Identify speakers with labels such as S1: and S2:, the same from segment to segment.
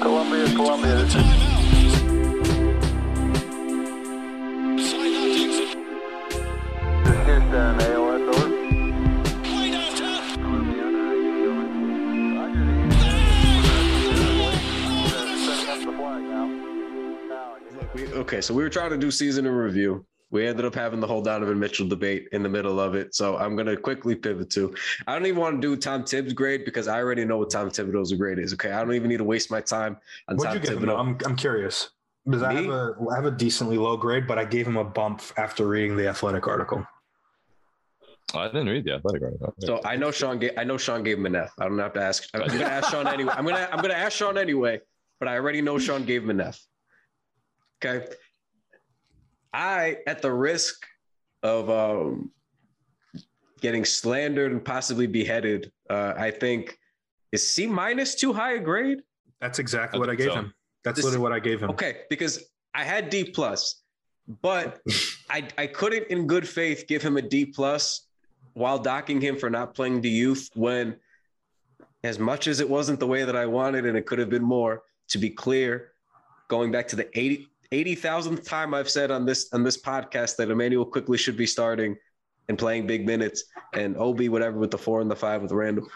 S1: Columbia, Columbia. This is this is Houston, AOS over. Columbia, how you doing? Roger, Houston. Setting up the flag now. Now, you-
S2: We, okay, so we were trying to do season in review. We ended up having the whole Donovan Mitchell debate in the middle of it. So I'm going to quickly pivot to I don't even want to do Tom Thibs grade because I already know what Tom Thibodeau's grade is. Okay. I don't even need to waste my time on
S3: What'd
S2: Tom
S3: you give him? I'm, I'm curious because I have a I have a decently low grade, but I gave him a bump after reading the athletic article.
S4: I didn't read the athletic article.
S2: So I know Shaun. Gave, I know Shaun gave him an F. I don't have to ask. I'm going to ask Shaun anyway. I'm going to. I'm going to ask Shaun anyway. But I already know Shaun gave him an F. Okay. I, at the risk of um, getting slandered and possibly beheaded, uh, I think is C minus too high a grade.
S3: That's exactly
S4: I
S3: what I gave
S4: so.
S3: him. That's
S2: This-
S3: literally what I gave him.
S2: Okay, because I had D plus, but I I couldn't in good faith give him a D plus while docking him for not playing the youth when as much as it wasn't the way that I wanted and it could have been more, to be clear, going back to the 80 80,000th time I've said on this on this podcast that Immanuel Quickley should be starting and playing big minutes and Obi whatever with the 4 and the 5 with Randle.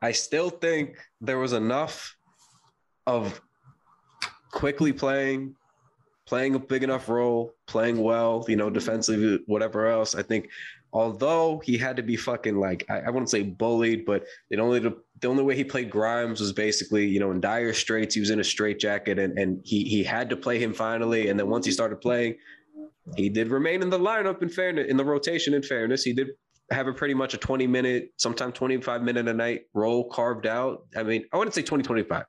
S2: I still think there was enough of Quickley playing, playing a big enough role, playing well, you know, defensively, whatever else. I think, although he had to be fucking like, I, I wouldn't say bullied, but the only the only way he played Grimes was basically, you know, in dire straits. He was in a straight jacket, and and he he had to play him finally. And then once he started playing, he did remain in the lineup. In fairness, in the rotation. In fairness, he did have a pretty much a 20 minute, sometimes 25 minute a night role carved out. I mean, I wouldn't say 20, 25.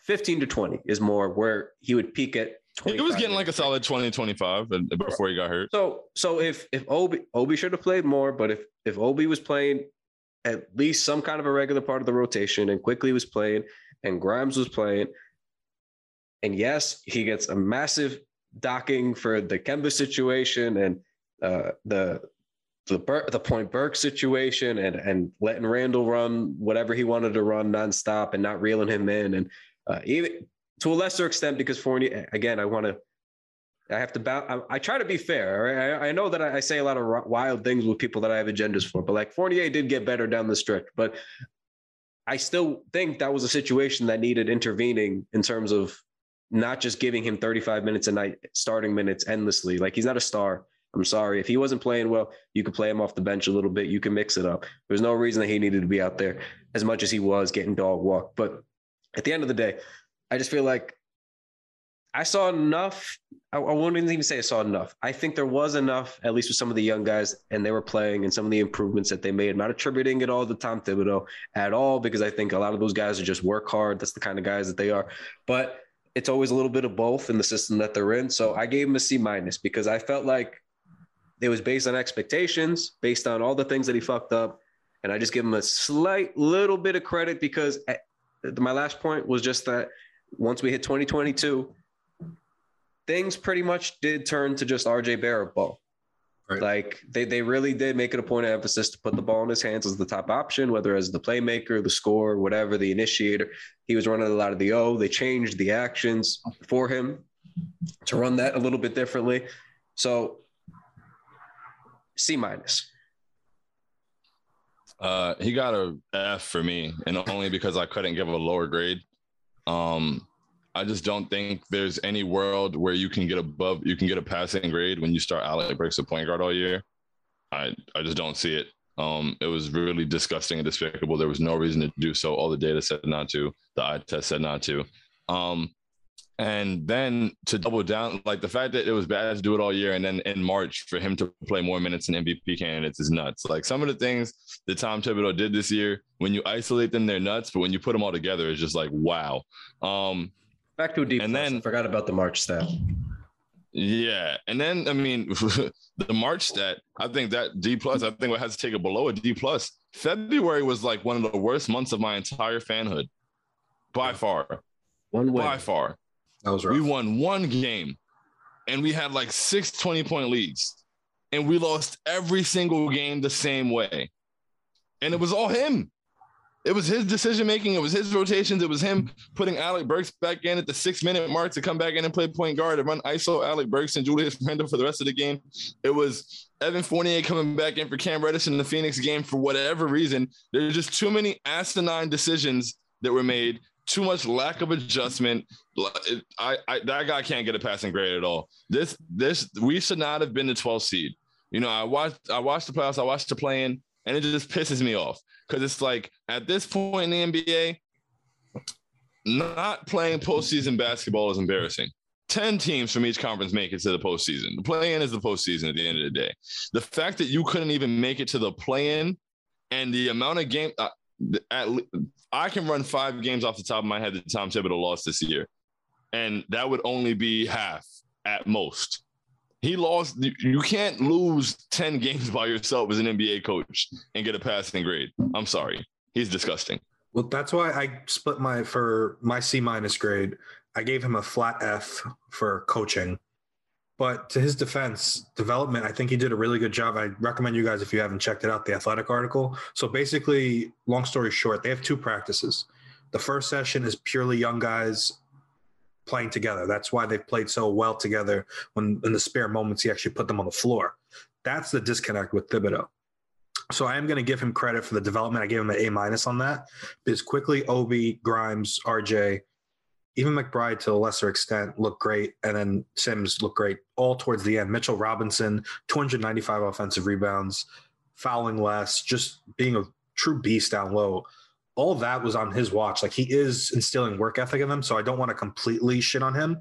S2: 15 to 20 is more where he would peak at
S4: It was getting like a solid 20, 25 before he got hurt.
S2: So so if if Obi Obi should have played more, but if if Obi was playing at least some kind of a regular part of the rotation and Quickley was playing and Grimes was playing, and yes, he gets a massive docking for the Kemba situation and uh, the the Bur- the Point Burke situation and and letting Randle run whatever he wanted to run nonstop and not reeling him in. And uh, even to a lesser extent because Fournier again I want to I have to bow. I, I try to be fair. I, I know that I, I say a lot of wild things with people that I have agendas for, but like Fournier did get better down the stretch. But I still think that was a situation that needed intervening in terms of not just giving him 35 minutes a night, starting minutes endlessly. Like he's not a star. I'm sorry. If he wasn't playing well, you could play him off the bench a little bit. You can mix it up. There's no reason that he needed to be out there as much as he was getting dog walk. But at the end of the day, I just feel like I saw enough. I, I wouldn't even say I saw enough. I think there was enough, at least with some of the young guys, and they were playing and some of the improvements that they made. I'm not attributing it all to Tom Thibodeau at all, because I think a lot of those guys are just work hard. That's the kind of guys that they are. But it's always a little bit of both in the system that they're in. So I gave him a C minus because I felt like it was based on expectations, based on all the things that he fucked up. And I just give him a slight little bit of credit because at, my last point was just that once we hit 2022, things pretty much did turn to just RJ Barrett ball.
S3: Right.
S2: Like they, they really did make it a point of emphasis to put the ball in his hands as the top option, whether as the playmaker, the scorer, whatever, the initiator. He was running a lot of the O. They changed the actions for him to run that a little bit differently. So C minus.
S4: Uh, he got a F for me, and only because I couldn't give him a lower grade. Um, I just don't think there's any world where you can get above, you can get a passing grade when you start Alec Burks at point guard all year. I I just don't see it. Um, it was really disgusting and despicable. There was no reason to do so. All the data said not to. The eye test said not to. Um, and then to double down, like the fact that it was bad to do it all year, and then in March for him to play more minutes than MVP candidates is nuts. Like some of the things that Tom Thibodeau did this year, when you isolate them, they're nuts, but when you put them all together, it's just like wow. Um,
S2: Back to a deep.
S4: And then-
S2: I forgot about the March stat.
S4: yeah, and then I mean the March stat, I think that D plus, I think it has to take it below a D plus. February was like one of the worst months of my entire fanhood, by far,
S2: One win.
S4: by far.
S3: That was rough.
S4: We won one game and we had like six 20 point leads. and we lost every single game the same way. And it was all him. It was his decision making. It was his rotations. It was him putting Alec Burks back in at the six minute mark to come back in and play point guard and run ISO Alec Burks and Julius Randle for the rest of the game. It was Evan Fournier coming back in for Cam Reddish in the Phoenix game for whatever reason. There's just too many asinine decisions that were made. Too much lack of adjustment. I, I that guy can't get a passing grade at all. This this we should not have been the 12th seed. You know, I watched I watched the playoffs. I watched the playing, and it just pisses me off because it's like at this point in the NBA, not playing postseason basketball is embarrassing. 10 teams from each conference make it to the postseason. The play in is the postseason at the end of the day. The fact that you couldn't even make it to the play in and the amount of game, uh, at, I can run five games off the top of my head that Tom Thibodeau lost this year. And that would only be half at most. He lost. You can't lose 10 games by yourself as an NBA coach and get a passing grade. I'm sorry. He's disgusting.
S3: Well, that's why I split my for my C minus grade. I gave him a flat F for coaching. But to his defense, development, I think he did a really good job. I recommend you guys, if you haven't checked it out, the athletic article. So basically, long story short, they have two practices. The first session is purely young guys playing together. That's why they've played so well together when in the spare moments he actually put them on the floor. That's the disconnect with Thibodeau. So I am going to give him credit for the development. I gave him an A minus on that because Quickley, Obi, Grimes, RJ, even McBride to a lesser extent looked great, and then Sims looked great all towards the end. Mitchell Robinson, 295 offensive rebounds, fouling less, just being a true beast down low all that was on his watch. Like he is instilling work ethic in them. So I don't want to completely shit on him,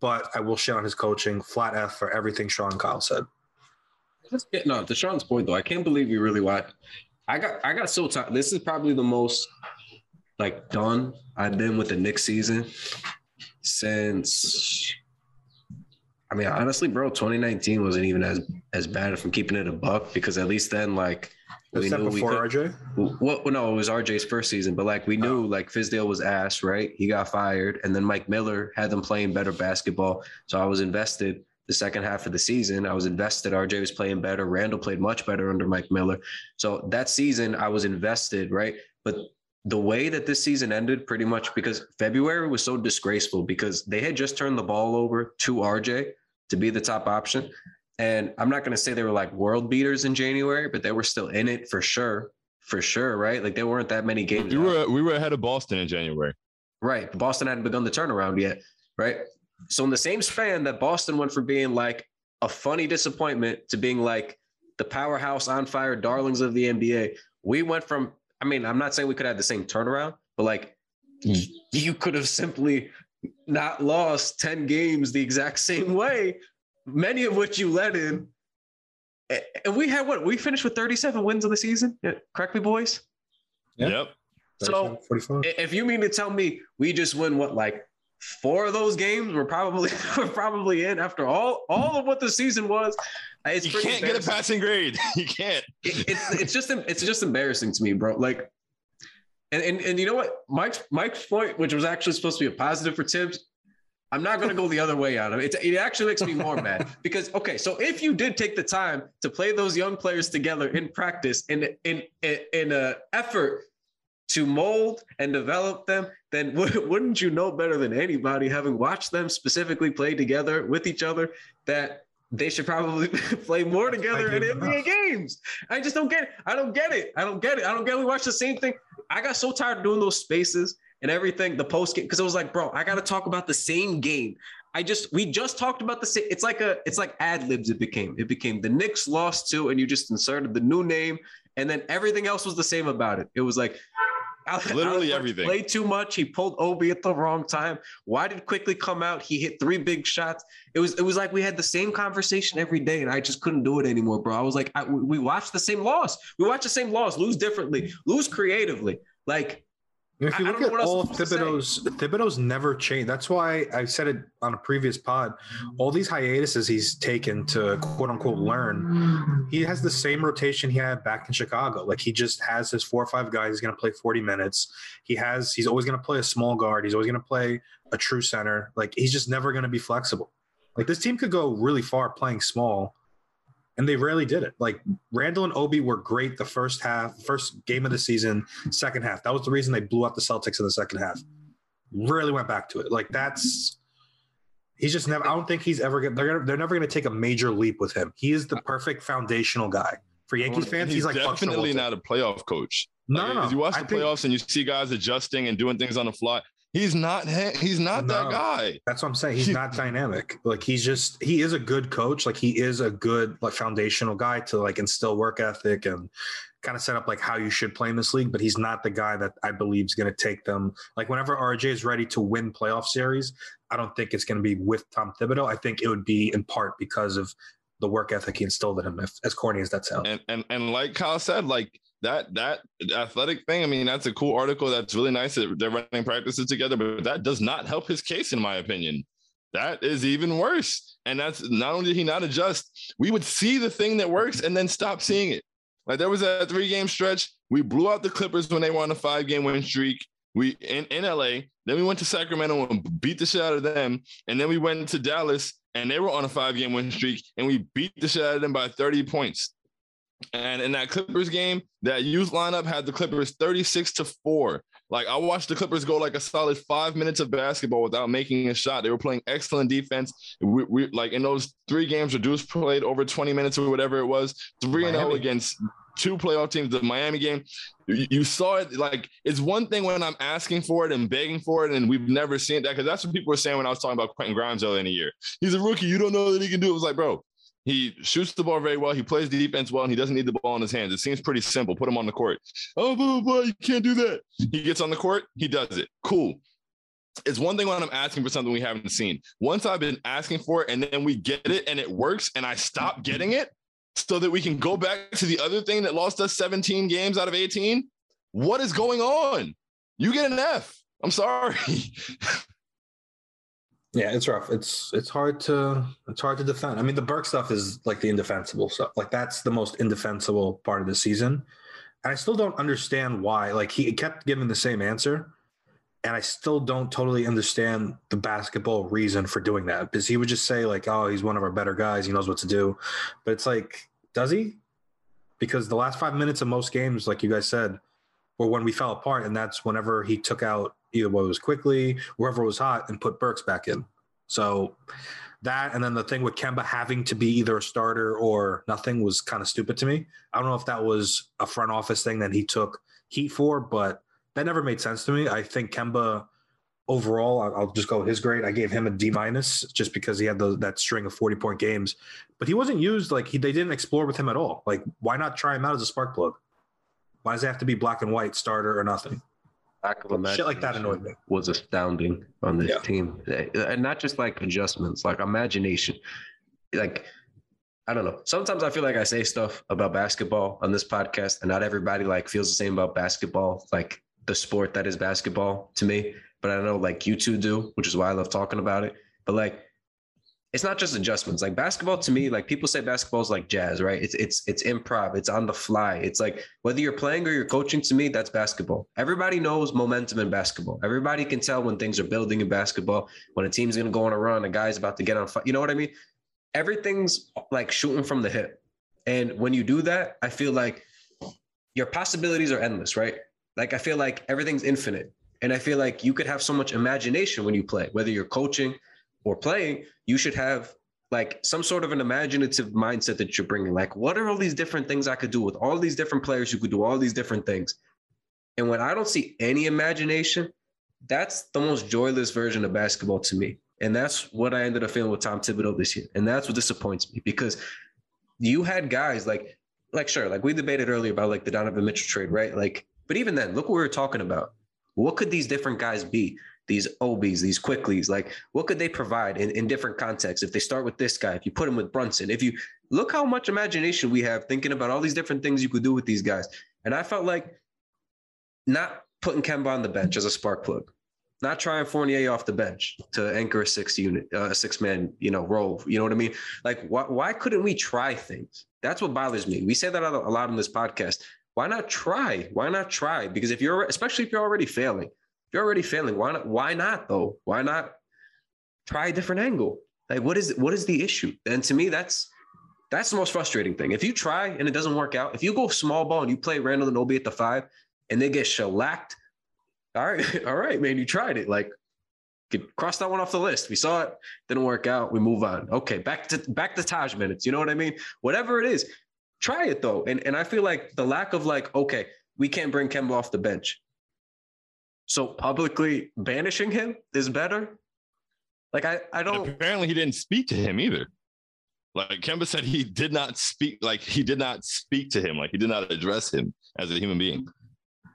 S3: but I will shit on his coaching. Flat F for everything Shaun Kyle said.
S2: No, to Shaun's point though, I can't believe you really watched. I got I got so tired. This is probably the most like done I've been with the Knicks season since. I mean, honestly, bro, 2019 wasn't even as as bad if I'm keeping it a buck because at least then like
S3: was that before RJ?
S2: What? Well, no, it was RJ's first season, but like we knew, oh. like Fizdale was ass, right? He got fired, and then Mike Miller had them playing better basketball. So I was invested the second half of the season. I was invested. RJ was playing better. Randle played much better under Mike Miller. So that season, I was invested, right? But the way that this season ended, pretty much because February was so disgraceful because they had just turned the ball over to RJ to be the top option. And I'm not going to say they were like world beaters in January, but they were still in it for sure. For sure, right? Like there weren't that many games.
S4: We were we were ahead of Boston in January.
S2: Right. Boston hadn't begun the turnaround yet. Right. So in the same span that Boston went from being like a funny disappointment to being like the powerhouse on fire darlings of the NBA, we went from, I mean, I'm not saying we could have the same turnaround, but like hmm. you could have simply not lost 10 games the exact same way many of which you let in. And we had what? We finished with 37 wins of the season. Correct me, boys.
S4: Yep.
S2: So if you mean to tell me we just win what like four of those games, we're probably we're probably in after all all of what the season was.
S4: It's you can't get a passing grade. You can't.
S2: It, it's it's just it's just embarrassing to me, bro. Like, and and, and you know what, Mike's Mike's point, which was actually supposed to be a positive for Thibs, I'm not going to go the other way on it. It actually makes me more mad because okay, so if you did take the time to play those young players together in practice in in in, in a effort to mold and develop them, then wouldn't you know better than anybody, having watched them specifically play together with each other, that they should probably play more together in NBA games. I just don't get it. I don't get it. I don't get it. I don't get it. We watch the same thing. I got so tired of doing those spaces and everything, the post game, because it was like, bro, I got to talk about the same game. I just we just talked about the same. It's like a it's like ad libs. It became it became the Knicks lost to, and you just inserted the new name, and then everything else was the same about it. It was like
S4: literally everything.
S2: Played too much. He pulled Obi at the wrong time. Why did Quickley come out? He hit three big shots. It was it was like we had the same conversation every day, and I just couldn't do it anymore, bro. I was like, I, we watched the same loss. We watched the same loss. Lose differently. Lose creatively. Like
S3: if you look at all Thibodeau's, Thibodeau's never changed. That's why I said it on a previous pod. All these hiatuses he's taken to quote unquote learn, he has the same rotation he had back in Chicago. Like he just has his four or five guys. He's going to play 40 minutes. He has, he's always going to play a small guard. He's always going to play a true center. Like he's just never going to be flexible. Like this team could go really far playing small and they rarely did it. Like Randle and Obi were great the first half, first game of the season, second half. That was the reason they blew out the Celtics in the second half. Really went back to it. Like that's he's just never. I don't think he's ever. Gonna, they're gonna, they're never going to take a major leap with him. He is the perfect foundational guy for Yankees fans.
S4: He's,
S3: He's, like
S4: definitely not a playoff coach.
S3: No,
S4: Like,
S3: no, no.
S4: You watch
S3: I
S4: the
S3: think-
S4: playoffs and you see guys adjusting and doing things on the fly. He's not he's not that guy.
S3: That's what I'm saying. He's not dynamic. Like he's just he is a good coach. Like he is a good like foundational guy to like instill work ethic and kind of set up like how you should play in this league. But he's not the guy that I believe is going to take them. Like whenever RJ is ready to win playoff series, I don't think it's going to be with Tom Thibodeau. I think it would be in part because of the work ethic he instilled in him. If, as corny as that sounds.
S4: And and and like Kyle said, like that that athletic thing. I mean, that's a cool article. That's really nice that they're running practices together, but that does not help his case, in my opinion. That is even worse. And that's not only did he not adjust, we would see the thing that works and then stop seeing it. Like there was a three game stretch. We blew out the Clippers when they were on a five game win streak. We in, in LA. Then we went to Sacramento and beat the shit out of them. And then we went to Dallas and they were on a five game win streak and we beat the shit out of them by 30 points. And in that Clippers game, that youth lineup had the Clippers 36 to 4. Like I watched the Clippers go like a solid five minutes of basketball without making a shot. They were playing excellent defense. We, we like in those three games, Reddish played over 20 minutes or whatever it was, 3 and 0 against two playoff teams. The Miami game, you, you saw it. Like it's one thing when I'm asking for it and begging for it, and we've never seen that because that's what people were saying when I was talking about Quentin Grimes earlier in the year. He's a rookie. You don't know that he can do it. It was like, bro, he shoots the ball very well. He plays defense well, and he doesn't need the ball in his hands. It seems pretty simple. Put him on the court. Oh, blah, you can't do that. He gets on the court. He does it. Cool. It's one thing when I'm asking for something we haven't seen. Once I've been asking for it, and then we get it, and it works, and I stop getting it, so that we can go back to the other thing that lost us 17 games out of 18. What is going on? You get an F. I'm sorry.
S3: Yeah, it's rough. It's it's hard to it's hard to defend. I mean, the Burke stuff is like the indefensible stuff. Like that's the most indefensible part of the season. And I still don't understand why. Like he kept giving the same answer, and I still don't totally understand the basketball reason for doing that. Because he would just say like, "Oh, he's one of our better guys. He knows what to do," but it's like, does he? Because the last five minutes of most games, like you guys said, were when we fell apart, and that's whenever he took out either what was Quickley, wherever it was hot, and put Burks back in. So that, and then the thing with Kemba having to be either a starter or nothing was kind of stupid to me. I don't know if that was a front office thing that he took heat for, but that never made sense to me. I think Kemba overall, I'll- just go his grade. I gave him a D minus just because he had the, that string of 40 point games, but he wasn't used like he, they didn't explore with him at all. Like, why not try him out as a spark plug? Why does it have to be black and white starter or nothing?
S2: Lack of
S3: Shit like that annoyed me.
S2: was astounding on this
S3: Yeah.
S2: team, eh, and not just like adjustments, like imagination. Like I don't know. Sometimes I feel like I say stuff about basketball on this podcast, and not everybody like feels the same about basketball, like the sport that is basketball to me. But I know like you two do, which is why I love talking about it. But like it's not just adjustments. Like basketball to me, like people say basketball is like jazz, right? It's it's it's improv. It's on the fly. It's like whether you're playing or you're coaching. To me, that's basketball. Everybody knows momentum in basketball. Everybody can tell when things are building in basketball. When a team's to go on a run, a guy's about to get on fire. You know what I mean? Everything's like shooting from the hip. And when you do that, I feel like your possibilities are endless, right? Like I feel like everything's infinite. And I feel like you could have so much imagination when you play, whether you're coaching or playing, you should have like some sort of an imaginative mindset that you're bringing. Like, what are all these different things I could do with all these different players who could do all these different things? And when I don't see any imagination, that's the most joyless version of basketball to me. And that's what I ended up feeling with Tom Thibodeau this year. And that's what disappoints me because you had guys like, like, sure, like we debated earlier about like the Donovan Mitchell trade, right? Like, but even then, look what we were talking about. What could these different guys be? These Obies, these Quicklies, like what could they provide in, in different contexts? If they start with this guy, if you put him with Brunson, if you look how much imagination we have thinking about all these different things you could do with these guys. And I felt like not putting Kemba on the bench as a spark plug, not trying Fournier off the bench to anchor a six unit, uh, a six man, you know, role. You know what I mean? Like, why, why couldn't we try things? That's what bothers me. We say that a lot on this podcast. Why not try? Why not try? Because if you're, especially if you're already failing, you're already failing, why not? Why not though? Why not try a different angle? Like, what is what is the issue? And to me, that's That's the most frustrating thing. If you try and it doesn't work out, if you go small ball and you play Randle and Obi at the five and they get shellacked, all right, all right, man, you tried it. Like, cross that one off the list. We saw it, didn't work out. We move on. Okay, back to back to Taj minutes. You know what I mean? Whatever it is, try it though. And and I feel like the lack of like, okay, we can't bring Kemba off the bench. So publicly banishing him is better. Like I, I don't.
S4: apparently, he didn't speak to him either. Like Kemba said, he did not speak. Like he did not speak to him. Like he did not address him as a human being.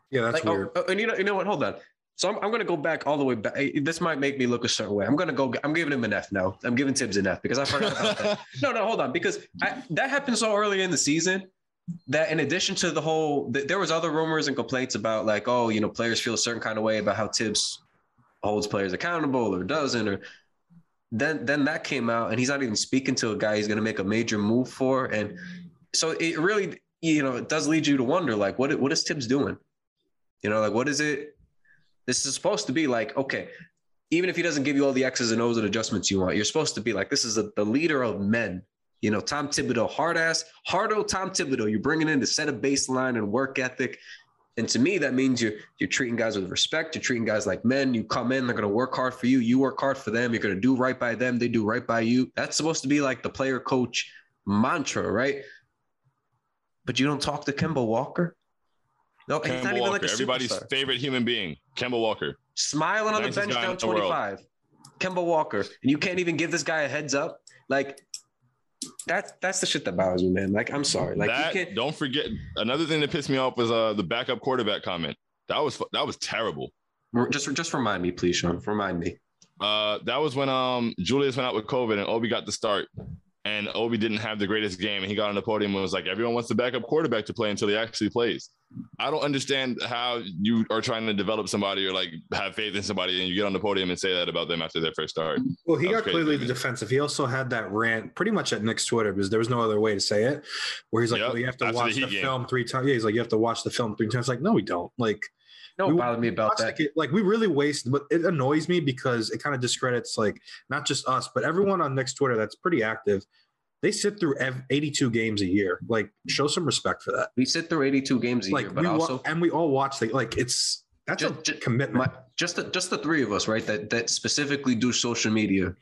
S3: Yeah, that's
S2: like, oh,
S3: weird.
S2: oh, and you know, you know what? Hold on. So I'm, I'm going to go back all the way back. This might make me look a certain way. I'm going to go. I'm giving him an F now. I'm giving Thibs an F because I forgot about that. No, no, hold on. Because I, that happened so early in the season that in addition to the whole, th- there was other rumors and complaints about like, oh, you know, players feel a certain kind of way about how Thibs holds players accountable or doesn't, or then then that came out and he's not even speaking to a guy he's going to make a major move for, and so it really, you know, it does lead you to wonder like, what what is Thibs doing? You know, like what is it? This is supposed to be like, okay, even if he doesn't give you all the X's and O's and adjustments you want, you're supposed to be like, this is a, the leader of men. You know, Tom Thibodeau, hard ass, hardo Tom Thibodeau. You're bringing in to set a baseline and work ethic. And to me, that means you're you're treating guys with respect. You're treating guys like men. You come in, they're gonna work hard for you. You work hard for them. You're gonna do right by them. They do right by you. That's supposed to be like the player coach mantra, right? But you don't talk to Kemba Walker. No, he's
S4: Kemba
S2: not even
S4: Walker,
S2: like a
S4: everybody's
S2: superstar
S4: favorite human being, Kemba Walker.
S2: smiling on the bench down
S4: in the world.
S2: 25. Kemba Walker, and you can't even give this guy a heads up. Like that's that's the shit that bothers me, man. Like I'm sorry. Like
S4: that,
S2: you can't.
S4: don't forget another thing that pissed me off was uh the backup quarterback comment. That was that was terrible.
S2: Just just remind me, please, Shaun. Remind me.
S4: Uh, that was when um Julius went out with COVID and Obi got the start, and Obi didn't have the greatest game, and he got on the podium and was like, "Everyone wants the backup quarterback to play until he actually plays." I don't understand how you are trying to develop somebody or like have faith in somebody, and you get on the podium and say that about them after their first start.
S3: Well, he got
S4: crazy
S3: clearly the defensive. He also had that rant pretty much at Knicks Twitter because there was no other way to say it, where he's like,
S4: Yep,
S3: well, you have to
S4: the
S3: watch the,
S4: Heat
S3: film three times. Yeah, he's like, you have to watch the film three times. Like, no, we don't. Like,
S2: No,
S3: We-
S2: what bothered me about that.
S3: kid- like we really waste, but it annoys me because it kind of discredits like not just us, but everyone on Knicks Twitter that's pretty active. They sit through ev- 82 games a year. Like, show some respect for that.
S2: We sit through 82 games a
S3: Like,
S2: year, but
S3: we wa-
S2: also
S3: and we all watch the like. It's that's
S2: Just-
S3: a
S2: just-
S3: commitment.
S2: my, just the just the three of us, right? That that specifically do social media,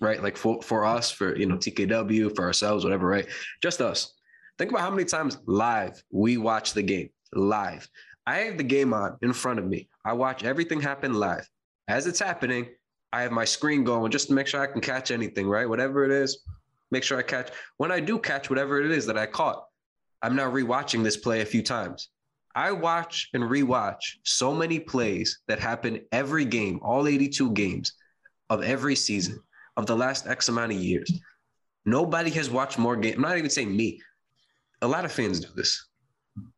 S2: right? Like for for us, for you know TKW, for ourselves, whatever, right? Just us. Think about how many times live we watch the game live. I have the game on in front of me. I watch everything happen live. As it's happening, I have my screen going just to make sure I can catch anything, right? Whatever it is, make sure I catch. When I do catch whatever it is that I caught, I'm now rewatching this play a few times. I watch and rewatch so many plays that happen every game, all 82 games of every season of the last X amount of years. Nobody has watched more games. I'm not even saying me. A lot of fans do this.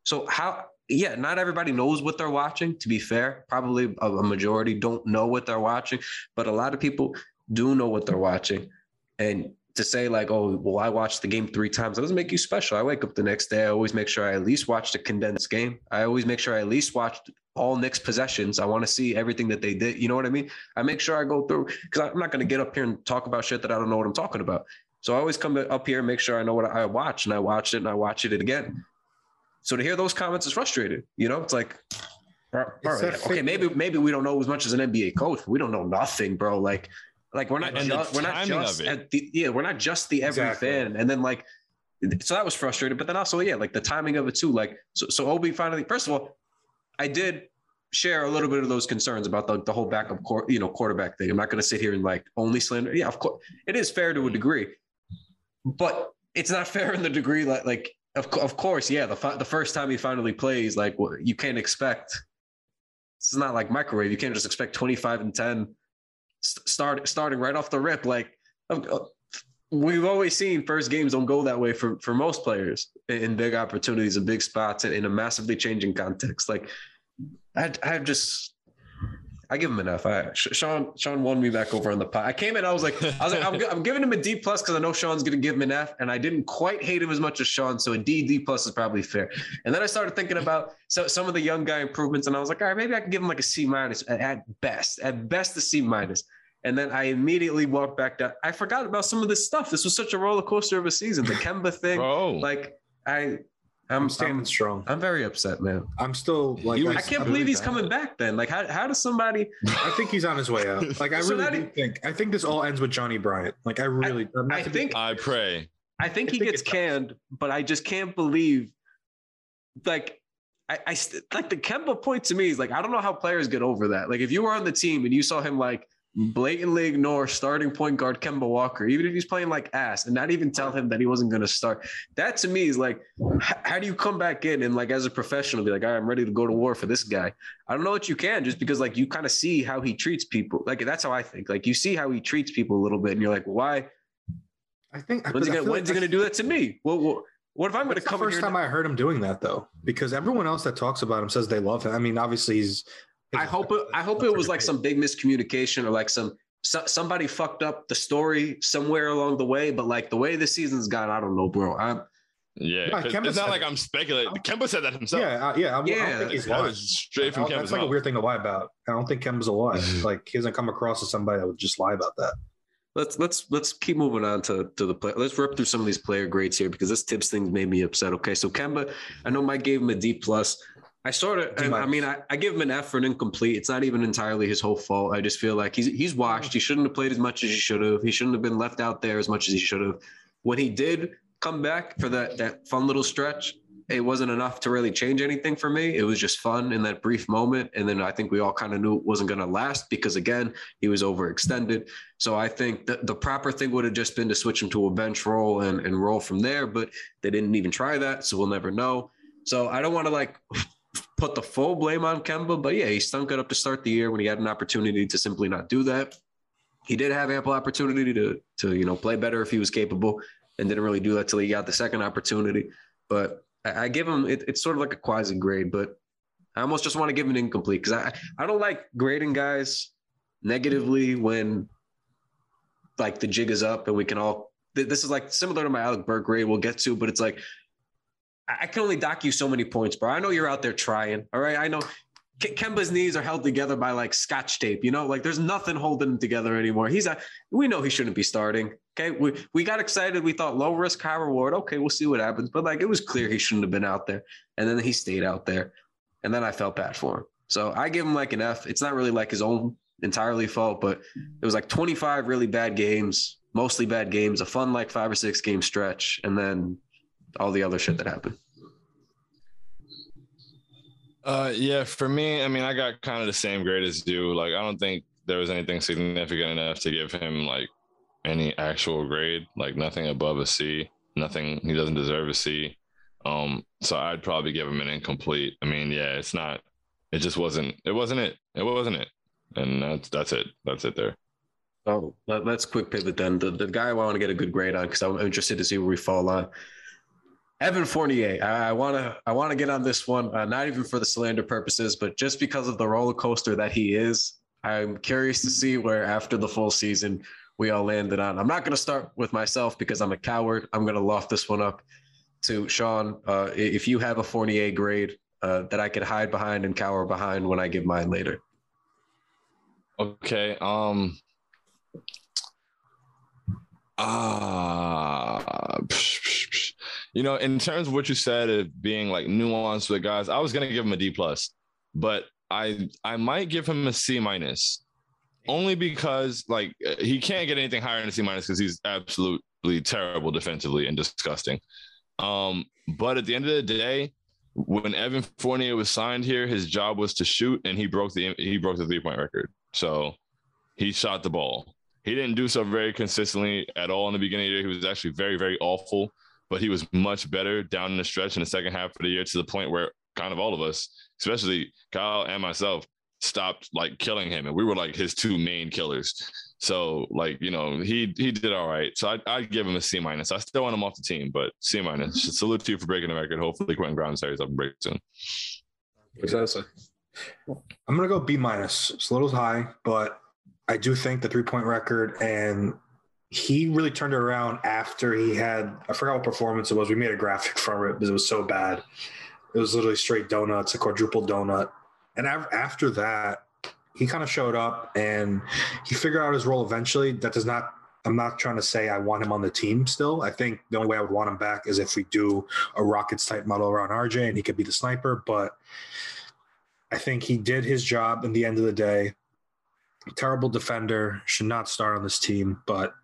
S2: So how? Yeah, not everybody knows what they're watching. To be fair, probably a, majority don't know what they're watching, but a lot of people do know what they're watching. And to say like, oh, well, I watched the game three times, that doesn't make you special. I wake up the next day. I always make sure I at least watch the condensed game. I always make sure I at least watched all Knicks possessions. I want to see everything that they did. You know what I mean? I make sure I go through because I'm not going to get up here and talk about shit that I don't know what I'm talking about. So I always come up here and make sure I know what I watch, and I watched it and I watched it again. So to hear those comments is frustrated. You know, it's like, all right,
S3: It's
S2: okay, maybe maybe we don't know as much as an NBA coach. We don't know nothing, bro. Like, like we're not
S4: And
S2: just we're not just at the, yeah we're not just the every
S3: Exactly.
S2: fan. And then like, so that was frustrating. But then also yeah, like the timing of it too. Like so so Obi finally. First of all, I did share a little bit of those concerns about the, the whole backup court, you know, quarterback thing. I'm not going to sit here and like only slander. Yeah, of course, it is fair to a degree, but it's not fair in the degree like like of, of course, yeah, the fi- the first time he finally plays, like you can't expect. This is not like microwave. You can't just expect 25 and 10 st- start starting right off the rip. Like we've always seen, first games don't go that way for for most players in, in big opportunities and big spots and in a massively changing context. Like I I just I give him an F. I, Shaun Shaun won me back over on the pot. I came in, I was like, I was like, I'm, I'm giving him a D plus because I know Shaun's gonna give him an F, and I didn't quite hate him as much as Sean, so a D D plus is probably fair. And then I started thinking about so, some of the young guy improvements, and I was like, all right, maybe I can give him like a C minus at, at best, at best a C minus. And then I immediately walked back down. I forgot about some of this stuff. This was such a roller coaster of a season. The Kemba thing,
S4: Bro,
S2: like I,
S3: I'm
S2: I'm
S3: standing
S2: I'm,
S3: strong.
S2: I'm very upset, man.
S3: I'm still like
S4: He was-
S2: I can't
S3: I'm
S2: believe he's
S3: bad.
S2: coming back. Then, like, how how does somebody?
S3: I think he's on his way out. Like I
S2: So
S3: really
S2: that
S3: do
S2: is-
S3: think. I think this all ends with Johnnie Bryant. Like I really. not
S2: I
S3: to be-
S2: think
S4: I pray.
S2: I think
S3: I
S2: he
S3: think
S2: gets
S3: it does.
S2: canned, but I just can't believe, like, I, I st- like the Kemba point to me is like I don't know how players get over that. Like, if you were on the team and you saw him like blatantly ignore starting point guard Kemba Walker, even if he's playing like ass, and not even tell him that he wasn't going to start, that to me is like, how do you come back in and like as a professional be like, All right, I'm ready to go to war for this guy? I don't know what you can just because like you kind of see how he treats people. Like that's how I think. Like you see how he treats people a little bit, and you're like, why?
S3: I think.
S2: When's he gonna,
S3: feel
S2: when's he
S3: like
S2: gonna do that to me? Well, well what if I'm
S3: That's the
S2: come
S3: first time I heard him doing that though, because everyone else that talks about him says they love him. I mean, obviously he's.
S2: I hope it. I hope it was like some big miscommunication or like some so, somebody fucked up the story somewhere along the way. But like the way the season's gone, I don't know, bro. I'm
S4: Yeah,
S3: No,
S4: 'cause
S3: Kemba
S4: it's not like
S3: it.
S4: I'm speculating. Kemba said that himself.
S3: Yeah, uh, yeah, I'm, I
S2: Yeah,
S3: don't think he's
S4: that
S3: lying.
S4: was straight from
S3: I don't-
S4: Kemba's
S3: That's like a weird thing to lie about. I don't think Kemba's a lie.
S4: Mhm.
S3: like he doesn't come across as somebody that would just lie about that.
S2: let's let's let's keep moving on to to the play. Let's rip through some of these player grades here because this Thibs thing made me upset. Okay, so Kemba, I know Mike gave him a D plus. I sort of, I,
S3: minus.
S2: mean, I, I give him an F for an incomplete. It's not even entirely his whole fault. I just feel like he's he's washed. He shouldn't have played as much as he should have. He shouldn't have been left out there as much as he should have. When he did come back for that that fun little stretch, it wasn't enough to really change anything for me. It was just fun in that brief moment, and then I think we all kind of knew it wasn't going to last because again, he was overextended. So I think that the proper thing would have just been to switch him to a bench role and, and roll from there, but they didn't even try that. So we'll never know. So I don't want to like put the full blame on Kemba, but yeah, he stunk it up to start the year when he had an opportunity to simply not do that. He did have ample opportunity to to you know play better if he was capable, and didn't really do that till he got the second opportunity. But I, I give him it, it's sort of like a quasi grade, but I almost just want to give him an incomplete because I I don't like grading guys negatively when like the jig is up and we can all this is like similar to my Alec Burke grade we'll get to, but it's like I can only dock you so many points, bro. I know you're out there trying. All right. I know Kemba's knees are held together by like scotch tape, you know, like there's nothing holding him together anymore. He's a, we know he shouldn't be starting. Okay. We, we got excited. We thought low risk, high reward. Okay. We'll see what happens. But like it was clear he shouldn't have been out there. And then he stayed out there. And then I felt bad for him. So I give him like an F. It's not really like his own entirely fault, but it was like 25 really bad games, mostly bad games, a fun like five or six game stretch, and then all the other shit that happened.
S4: Uh, yeah, for me, I mean, I got kind of the same grade as you. Like, I don't think there was anything significant enough to give him like any actual grade. Like, nothing above a C. Nothing. He doesn't deserve a C. Um, so I'd probably give him an incomplete. I mean, yeah, it's not. It just wasn't. It wasn't it. It wasn't it. And that's that's it. That's it there.
S2: Oh, let, us quick pivot then. The, the guy I want to get a good grade on because I'm interested to see where we fall on. Evan Fournier. I want to I want to get on this one, uh, not even for the slander purposes, but just because of the roller coaster that he is. I'm curious to see where after the full season we all landed on. I'm not going to start with myself because I'm a coward. I'm going to loft this one up to Shaun. Uh, if you have a Fournier grade uh, that I could hide behind and cower behind when I give mine later.
S4: Okay. Um. Ah, you know, in terms of what you said of being like nuanced with guys, I was gonna give him a D plus, but I I might give him a C minus, only because like he can't get anything higher than a C minus because he's absolutely terrible defensively and disgusting. Um, but at the end of the day, when Evan Fournier was signed here, his job was to shoot, and he broke the he broke the three point record. So he shot the ball. He didn't do so very consistently at all in the beginning of the year. He was actually very, very awful, but he was much better down in the stretch in the second half of the year to the point where kind of all of us, especially Kyle and myself, stopped like killing him. And we were like his two main killers. So like, you know, he he did all right. So I I'd give him a C minus. I still want him off the team, but C minus. Salute to you for breaking the record. Hopefully Quentin Grimes carries up and break soon.
S2: Exactly.
S3: I'm gonna go B minus. It's a little high, but I do think the three point record and he really turned it around after he had I forgot what performance it was. We made a graphic from it because it was so bad. It was literally straight donuts, a quadruple donut. And af- after that, he kind of showed up and he figured out his role eventually. That does not. I'm not trying to say I want him on the team still. I think the only way I would want him back is if we do a Rockets type model around RJ and he could be the sniper. But I think he did his job in the end of the day. Terrible defender, should not start on this team. But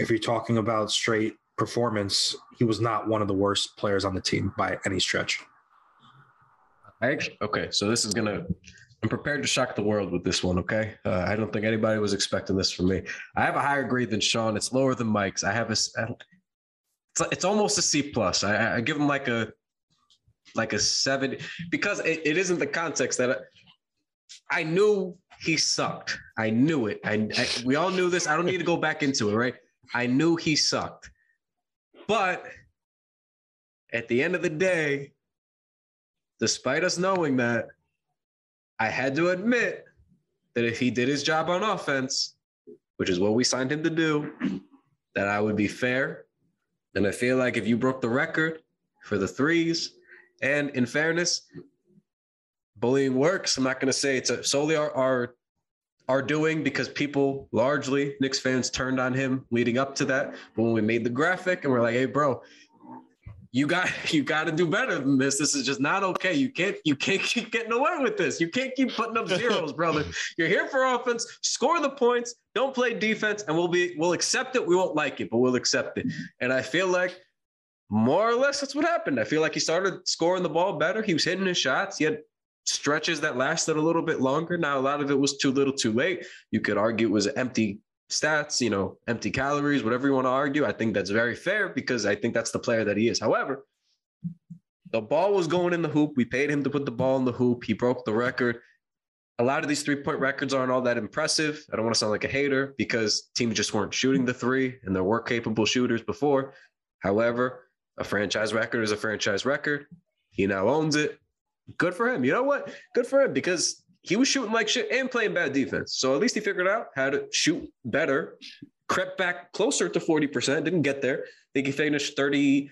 S3: if you're talking about straight performance, he was not one of the worst players on the team by any stretch.
S2: I actually, okay, so this is gonna. I'm prepared to shock the world with this one. Okay, uh, I don't think anybody was expecting this from me. I have a higher grade than Shaun. It's lower than Mike's. I have a. s- I don't- It's it's almost a C plus. I, I give him like a like a seven because it, it isn't the context that I, I knew he sucked. I knew it. I, I we all knew this. I don't need to go back into it, right? I knew he sucked, but at the end of the day, despite us knowing that, I had to admit that if he did his job on offense, which is what we signed him to do, that I would be fair. And I feel like if you broke the record for the threes, and in fairness, bullying works. I'm not going to say it's solely our, our our doing because people largely Knicks fans turned on him leading up to that. But when we made the graphic and we're like, hey, bro, you got you got to do better than this. This is just not okay. You can't you can't keep getting away with this. You can't keep putting up zeros, brother. You're here for offense. Score the points. Don't play defense, and we'll be we'll accept it. We won't like it, but we'll accept it. And I feel like more or less that's what happened. I feel like he started scoring the ball better. He was hitting his shots. He had stretches that lasted a little bit longer. Now a lot of it was too little, too late. You could argue it was empty stats, you know, empty calories, whatever you want to argue. I think that's very fair because I think that's the player that he is. However, the ball was going in the hoop. We paid him to put the ball in the hoop. He broke the record. A lot of these three point records aren't all that impressive. I don't want to sound like a hater because teams just weren't shooting the three and there were capable shooters before. However, a franchise record is a franchise record. He now owns it. Good for him. You know what? Good for him because he was shooting like shit and playing bad defense. So at least he figured out how to shoot better, crept back closer to 40%, didn't get there. I think he finished 38%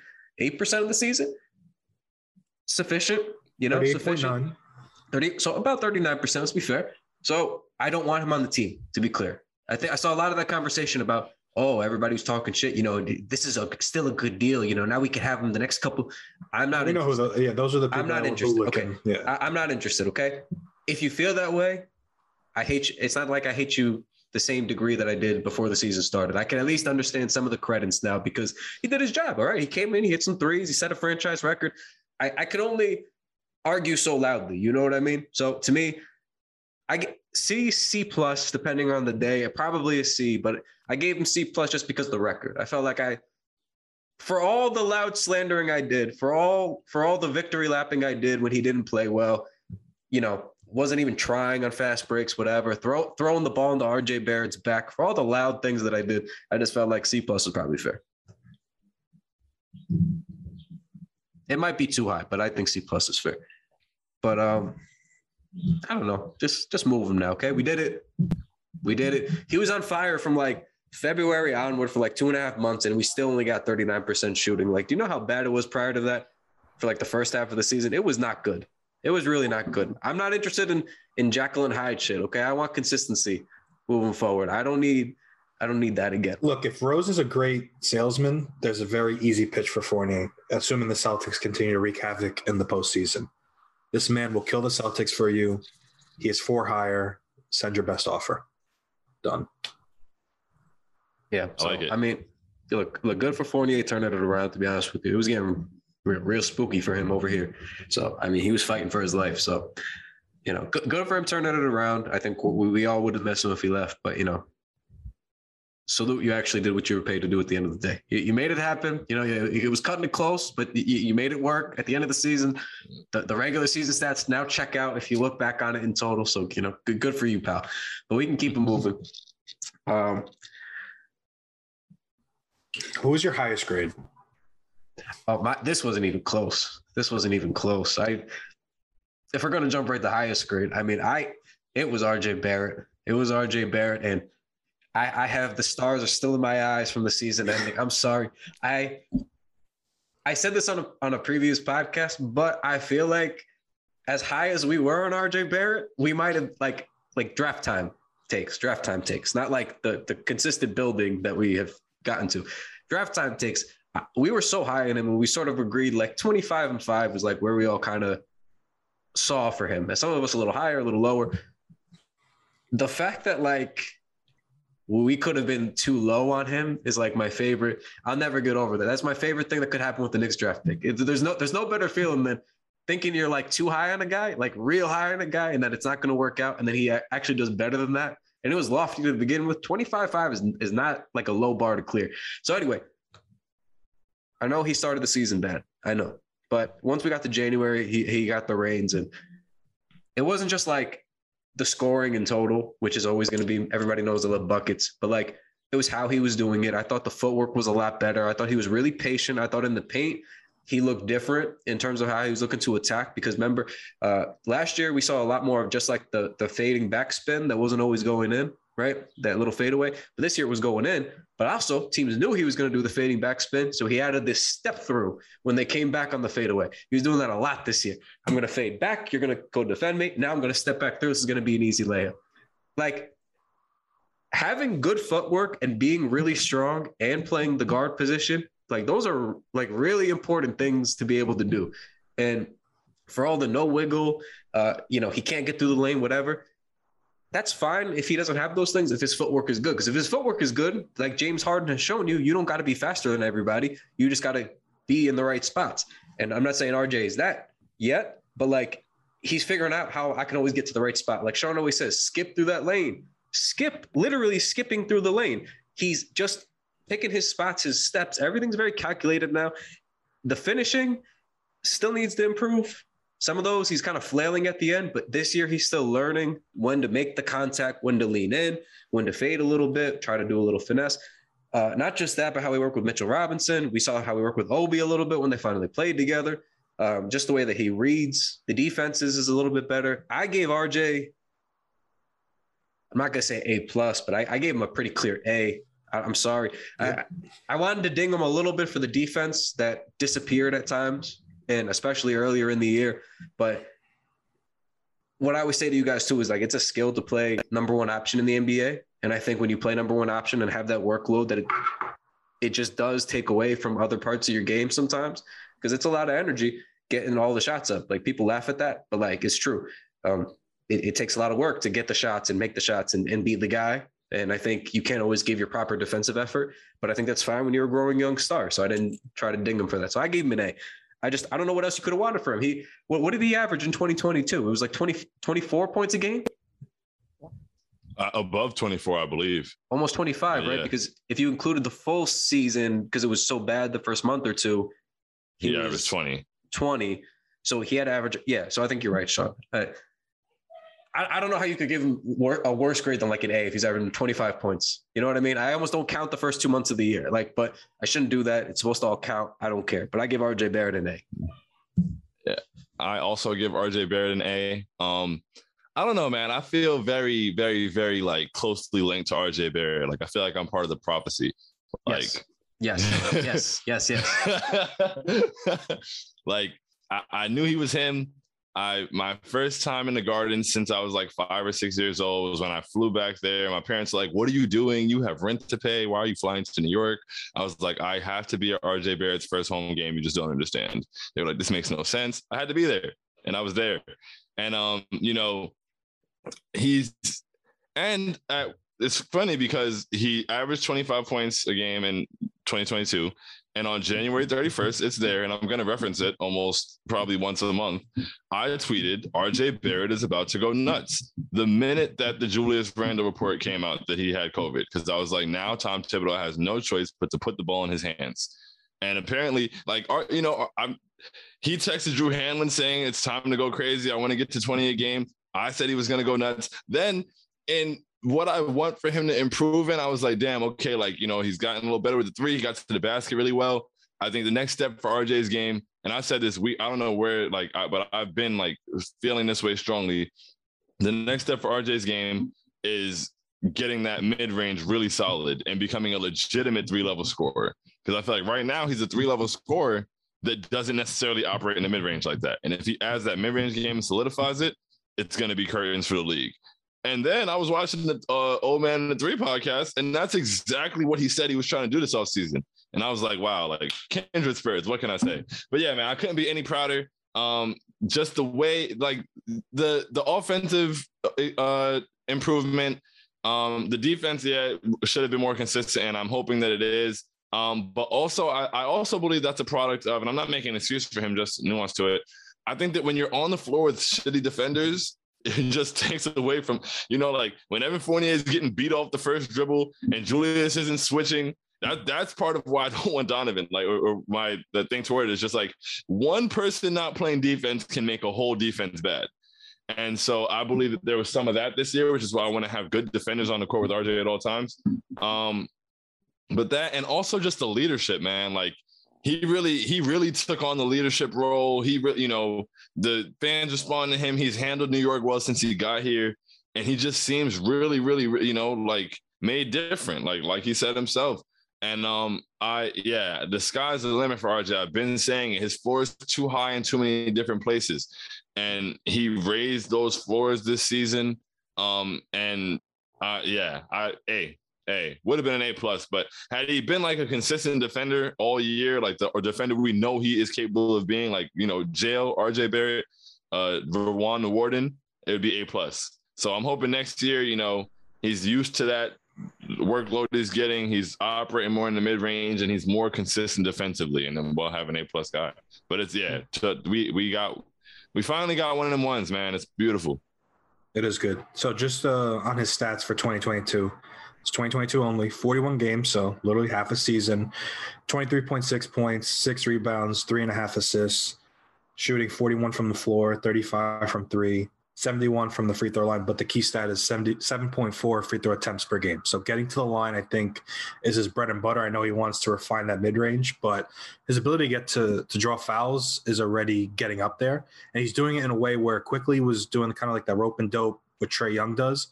S2: of the season. Sufficient, you know, sufficient. 30, so about 39%, let's be fair. So I don't want him on the team, to be clear. I think I saw a lot of that conversation about, oh, everybody was talking shit. You know, this is a, still a good deal. You know, now we can have him the next couple. I'm not
S3: We know who
S2: interested.
S3: the yeah, those are the people.
S2: I'm not interested.
S3: Okay. Yeah.
S2: I, I'm not interested. Okay. If you feel that way, I hate you. It's not like I hate you the same degree that I did before the season started. I can at least understand some of the credits now because he did his job. All right. He came in, he hit some threes, he set a franchise record. I, I could only argue so loudly. You know what I mean? So to me, I get C, C plus, depending on the day, probably a C, but I gave him C plus just because of the record. I felt like I, for all the loud slandering I did, for all for all the victory lapping I did when he didn't play well, you know, wasn't even trying on fast breaks, whatever, throw throwing the ball into RJ Barrett's back, for all the loud things that I did, I just felt like C plus was probably fair. It might be too high, but I think C plus is fair. But um, I don't know. Just just move him now, okay? We did it. We did it. He was on fire from like February onward for like two and a half months, and we still only got 39% shooting. Like, do you know how bad it was prior to that for like the first half of the season? It was not good. It was really not good. I'm not interested in in Jekyll and Hyde shit. Okay. I want consistency moving forward. I don't need I don't need that again.
S3: Look, if Rose is a great salesman, there's a very easy pitch for Fournier, assuming the Celtics continue to wreak havoc in the postseason. This man will kill the Celtics for you. He is for hire. Send your best offer. Done.
S2: Yeah.
S4: I like.
S2: I mean, look, look good for Fournier turning it around, to be honest with you. It was getting real, real spooky for him over here. So, I mean, he was fighting for his life. So, you know, good, good for him turning it around. I think we, we all would have missed him if he left, but, you know, salute you actually did what you were paid to do at the end of the day. You, you made it happen. You know, you- it was cutting it close, but you, you made it work at the end of the season. The, the regular season stats now check out if you look back on it in total. So, you know, good, good for you, pal. But we can keep it moving. Um,
S3: Who was your highest grade?
S2: Oh, my, this wasn't even close. This wasn't even close. I, if we're gonna jump right to highest grade, I mean, I, it was RJ Barrett. It was RJ Barrett, and I, I have the stars are still in my eyes from the season ending. I'm sorry. I, I said this on a on a previous podcast, but I feel like as high as we were on RJ Barrett, we might have like like draft time takes, draft time takes, not like the the consistent building that we have gotten to. Draft time takes. uh, We were so high in him, and we sort of agreed like 25 and five was like where we all kind of saw for him. And some of us a little higher, a little lower. The fact that like we could have been too low on him is like my favorite. I'll never get over that. That's my favorite thing that could happen with the Knicks draft pick. There's no there's no better feeling than thinking you're like too high on a guy, like real high on a guy, and that it's not going to work out, and then he actually does better than that. And it was lofty to begin with. 25-5 is, is not like a low bar to clear. So anyway, I know he started the season bad. I know. But once we got to January, he he got the reins and it wasn't just like the scoring in total, which is always going to be everybody knows the love buckets, but like it was how he was doing it. I thought the footwork was a lot better. I thought he was really patient. I thought in the paint he looked different in terms of how he was looking to attack. Because remember, uh, last year we saw a lot more of just like the the fading backspin that wasn't always going in, right? That little fadeaway. But this year it was going in. But also teams knew he was going to do the fading backspin, so he added this step through when they came back on the fadeaway. He was doing that a lot this year. I'm going to fade back. You're going to go defend me. Now I'm going to step back through. This is going to be an easy layup. Like having good footwork and being really strong and playing the guard position, like those are like really important things to be able to do. And for all the no wiggle, uh, you know, he can't get through the lane, whatever. That's fine if he doesn't have those things, if his footwork is good. Because if his footwork is good, like James Harden has shown you, you don't got to be faster than everybody. You just got to be in the right spots. And I'm not saying RJ is that yet, but like he's figuring out how I can always get to the right spot. Like Shaun always says, skip through that lane. Skip, literally skipping through the lane. He's just picking his spots, his steps. Everything's very calculated now. The finishing still needs to improve. Some of those he's kind of flailing at the end, but this year he's still learning when to make the contact, when to lean in, when to fade a little bit, try to do a little finesse. Uh, not just that, but how we work with Mitchell Robinson. We saw how we work with Obi a little bit when they finally played together. Um, just the way that he reads the defenses is a little bit better. I gave RJ, I'm not gonna say A plus, but I, I gave him a pretty clear A. I'm sorry. I, I wanted to ding him a little bit for the defense that disappeared at times, and especially earlier in the year. But what I always say to you guys too is like it's a skill to play number one option in the NBA. And I think when you play number one option and have that workload, that it, it just does take away from other parts of your game sometimes because it's a lot of energy getting all the shots up. Like people laugh at that, but like it's true. Um, it, it takes a lot of work to get the shots and make the shots and, and beat the guy. And I think you can't always give your proper defensive effort, but I think that's fine when you're a growing young star. So I didn't try to ding him for that. So I gave him an A. I just I don't know what else you could have wanted from him. He what, what did he average in 2022? It was like 20 24 points a game,
S4: Uh, above 24, I believe.
S2: almost 25, right? Because if you included the full season because it was so bad the first month or two,
S4: He,
S2: was
S4: averaged 20.
S2: 20. So he had average. Yeah. So I think you're right, Shaun. I, I don't know how you could give him wor- a worse grade than like an A if he's averaging 25 points. You know what I mean? I almost don't count the first two months of the year. Like, but I shouldn't do that. It's supposed to all count. I don't care. But I give RJ Barrett an A.
S4: I also give RJ Barrett an A. Um, I don't know, man. I feel very, very, very like closely linked to RJ Barrett. Like I feel like I'm part of the prophecy. Like
S2: Yes. Yes. yes. Yes. Yes.
S4: like I, I knew he was him. I my first time in the garden since I was like five or six years old was when I flew back there. My parents were like, "What are you doing? You have rent to pay. Why are you flying to New York?" I was like, "I have to be at RJ Barrett's first home game. You just don't understand." They were like, "This makes no sense." I had to be there, and I was there. And um, you know, he's and uh, it's funny because he averaged 25 points a game in 2022 and on January 31st, it's there, and I'm going to reference it almost probably once a month. I tweeted, RJ Barrett is about to go nuts. The minute that the Julius Randle report came out that he had COVID, because I was like, now Tom Thibodeau has no choice but to put the ball in his hands. And apparently, like, you know, I'm, he texted Drew Hanlen saying it's time to go crazy. I want to get to 20 a game. I said he was going to go nuts. Then, in what I want for him to improve in, I was like, damn, okay, like, you know, he's gotten a little better with the three. He got to the basket really well. I think the next step for RJ's game, and I said this week, I don't know where, like, I, but I've been like feeling this way strongly. The next step for RJ's game is getting that mid range really solid and becoming a legitimate three level scorer. Because I feel like right now he's a three level scorer that doesn't necessarily operate in the mid range like that. And if he adds that mid range game and solidifies it, it's going to be curtains for the league. And then I was watching the uh, Old Man and the Three podcast, and that's exactly what he said he was trying to do this offseason. And I was like, wow, like kindred spirits. What can I say? But yeah, man, I couldn't be any prouder. Um, just the way, like the the offensive uh, improvement, um, the defense, yeah, should have been more consistent, and I'm hoping that it is. Um, but also, I, I also believe that's a product of, and I'm not making an excuse for him, just nuance to it. I think that when you're on the floor with shitty defenders, it just takes away from, you know, like when Evan Fournier is getting beat off the first dribble and Julius isn't switching. That that's part of why I don't want Donovan. Like, or, or my the thing toward it is just like one person not playing defense can make a whole defense bad. And so I believe that there was some of that this year, which is why I want to have good defenders on the court with RJ at all times. Um, but that and also just the leadership, man. Like he really he really took on the leadership role. He really, you know, the fans respond to him. He's handled New York well since he got here, and he just seems really, really, you know, like made different. Like like he said himself. And um, I yeah, the sky's the limit for RJ. I've been saying his floor is too high in too many different places, and he raised those floors this season. Um, and uh, yeah, I hey, A would have been an A plus, but had he been like a consistent defender all year, like the or defender we know he is capable of being, like you know, jail RJ Barrett, uh, Verwan Warden, it would be A plus. So I'm hoping next year, you know, he's used to that workload he's getting. He's operating more in the mid range and he's more consistent defensively, and then we'll have an A plus guy. But it's yeah, we we got we finally got one of them ones, man. It's beautiful.
S3: It is good. So just uh, on his stats for 2022, it's 2022 only, 41 games, so literally half a season, 23.6 points, six rebounds, three and a half assists, shooting 41 from the floor, 35 from three, 71 from the free throw line, but the key stat is 77.4 free throw attempts per game. So getting to the line, I think, is his bread and butter. I know he wants to refine that mid range, but his ability to get to to draw fouls is already getting up there, and he's doing it in a way where Quickley was doing kind of like that rope and dope what Trae Young does.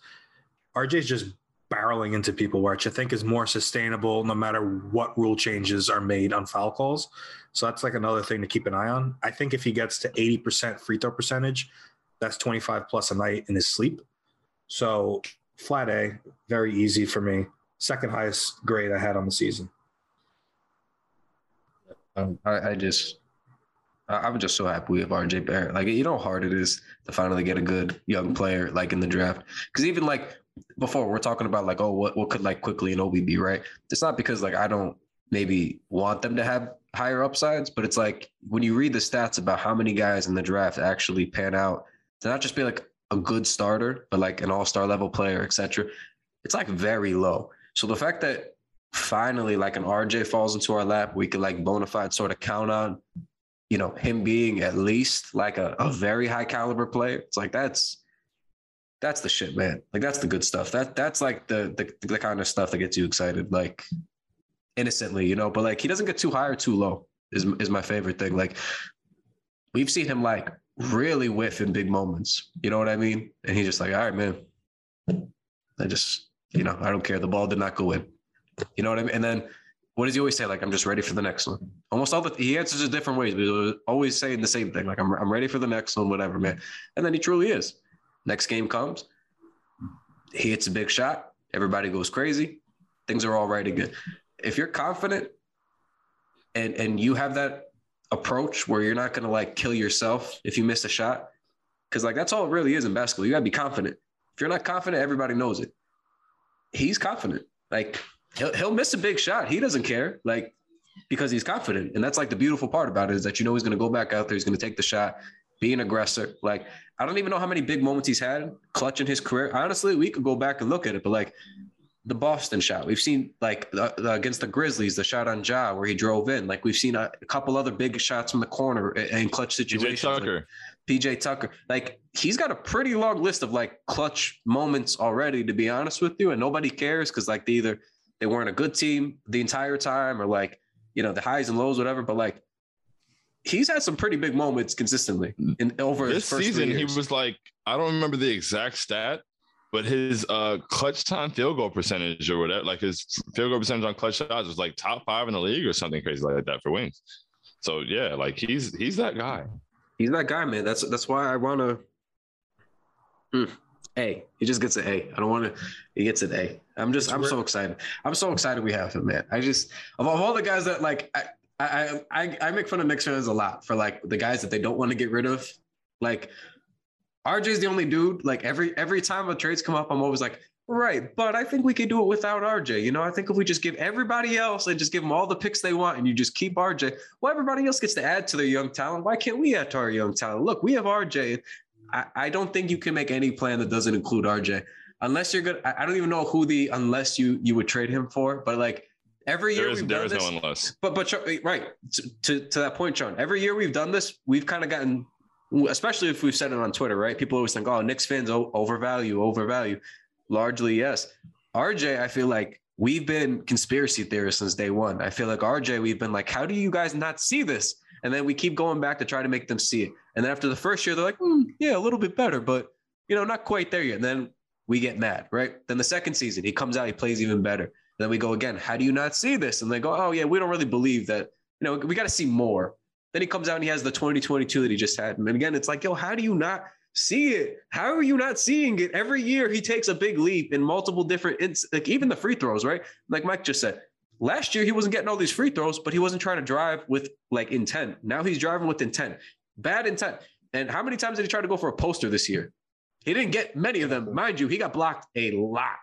S3: RJ's just barreling into people, which I think is more sustainable no matter what rule changes are made on foul calls. So that's like another thing to keep an eye on. I think if he gets to 80% free throw percentage, that's 25 plus a night in his sleep. So flat A, very easy for me. Second highest grade I had on the season.
S2: Um, I, I just, I, am just so happy we have RJ Barrett. Like, you know how hard it is to finally get a good young player like in the draft. Because even like before, we're talking about like, oh, what what could like Quickley and Obi be, right? It's not because like I don't maybe want them to have higher upsides, but it's like when you read the stats about how many guys in the draft actually pan out to not just be like a good starter, but like an all-star level player, etc. It's like very low. So the fact that finally like an RJ falls into our lap, we could like bona fide sort of count on, you know, him being at least like a, a very high caliber player. It's like that's that's the shit, man. Like that's the good stuff. That that's like the the, the kind of stuff that gets you excited, like innocently, you know. But like he doesn't get too high or too low. Is is my favorite thing. Like we've seen him like really whiff in big moments. You know what I mean? And he's just like, all right, man. I just, you know, I don't care. The ball did not go in. You know what I mean? And then what does he always say? Like, I'm just ready for the next one. Almost all the he answers it different ways, but always saying the same thing. Like, I'm I'm ready for the next one, whatever, man. And then he truly is. Next game comes, he hits a big shot, everybody goes crazy, things are all right again. If you're confident and and you have that approach where you're not to like kill yourself if you miss a shot. Cause like that's all it really is in basketball. You got to be confident. If you're not confident, everybody knows it. He's confident. Like he'll, he'll miss a big shot. He doesn't care. Like, because he's confident. And that's like the beautiful part about it is that you know he's going to go back out there. He's going to take the shot, be an aggressor. Like, I don't even know how many big moments he's had clutch in his career. Honestly, we could go back and look at it, but like the Boston shot. We've seen like the, the, against the Grizzlies, the shot on Ja where he drove in. Like we've seen a, a couple other big shots from the corner in clutch situations.
S4: PJ Tucker.
S2: Like PJ Tucker. Like he's got a pretty long list of like clutch moments already, to be honest with you. And nobody cares because like they either they weren't a good team the entire time or like, you know, the highs and lows, whatever. But like he's had some pretty big moments consistently in over
S4: this season. He was like, I don't remember the exact stat, but his uh clutch time field goal percentage or whatever, like his field goal percentage on clutch shots was like top five in the league or something crazy like that for wings. So yeah, like he's he's that guy.
S2: He's that guy, man. That's that's why I want to. Hmm. A. He just gets an A. I don't want to. He gets an A. I'm just.
S3: It's
S2: I'm
S3: re-
S2: so excited. I'm so excited we have him, man. I just of all the guys that like. I, I, I, I make fun of fans a lot for like the guys that they don't want to get rid of. Like RJ's the only dude. Like every every time a trades come up, I'm always like, right, but I think we could do it without RJ. You know, I think if we just give everybody else and just give them all the picks they want, and you just keep RJ, well, everybody else gets to add to their young talent. Why can't we add to our young talent? Look, we have RJ. I, I don't think you can make any plan that doesn't include RJ, unless you're good. I, I don't even know who the unless you you would trade him for, but like every year
S4: There is
S2: we've
S4: there
S2: done
S4: is
S2: this.
S4: no unless.
S2: But but right to, to to that point, Shaun. Every year we've done this, we've kind of gotten, especially if we've said it on Twitter, right? People always think, "Oh, Knicks fans overvalue, overvalue." Largely, yes. RJ, I feel like we've been conspiracy theorists since day one. I feel like RJ, we've been like, "How do you guys not see this?" And then we keep going back to try to make them see it. And then after the first year, they're like, hmm, "Yeah, a little bit better, but you know, not quite there yet." And then we get mad, right? Then the second season, he comes out, he plays even better. Then we go again. How do you not see this? And they go, oh yeah, we don't really believe that. You know, we got to see more. Then he comes out and he has the 2022 that he just had. And again, it's like, yo, how do you not see it? How are you not seeing it? Every year he takes a big leap in multiple different, ins- like even the free throws, right? Like Mike just said, last year he wasn't getting all these free throws, but he wasn't trying to drive with like intent. Now he's driving with intent, bad intent. And how many times did he try to go for a poster this year? He didn't get many of them, mind you. He got blocked a lot,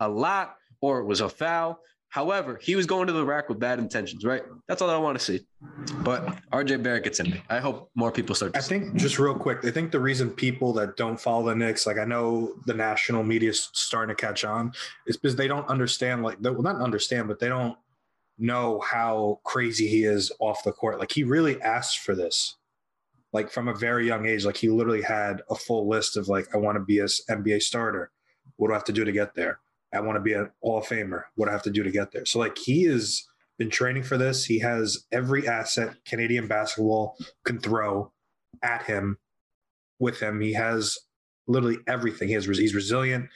S2: a lot, or it was a foul. However, he was going to the rack with bad intentions, right? That's all I want to see. But RJ Barrett gets in. me. I hope more people start. To
S3: I think just real quick, I think the reason people that don't follow the Knicks, like I know the national media is starting to catch on, is because they don't understand, like, they, well, not understand, but they don't know how crazy he is off the court. Like, he really asked for this, like, from a very young age. Like, he literally had a full list of, like, I want to be a NBA starter. What do I have to do to get there? I want to be a Hall of Famer. What I have to do to get there? So, like, he has been training for this. He has every asset Canadian basketball can throw at him with him. He has literally everything. He has he's resilient.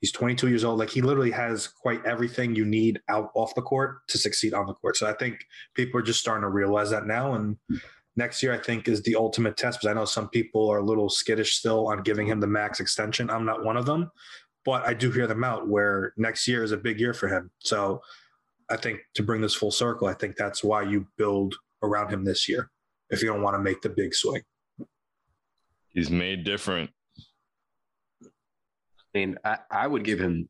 S3: He's 22 years old. Like he literally has quite everything you need out off the court to succeed on the court. So I think people are just starting to realize that now. And next year, I think is the ultimate test. Because I know some people are a little skittish still on giving him the max extension. I'm not one of them, but I do hear them out where next year is a big year for him. So I think to bring this full circle, I think that's why you build around him this year if you don't want to make the big swing.
S4: He's made different.
S2: I mean, I, I would give him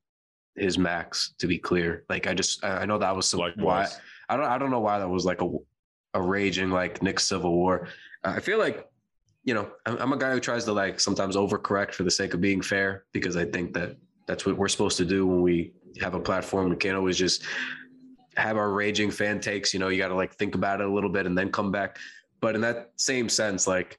S2: his max to be clear. Like I just I I know that was some why I don't I don't know why that was like a a raging like Knick Civil War. I feel like you know I'm, I'm a guy who tries to like sometimes overcorrect for the sake of being fair because I think that that's what we're supposed to do when we have a platform. We can't always just have our raging fan takes. You know, you got to like think about it a little bit and then come back. But in that same sense, like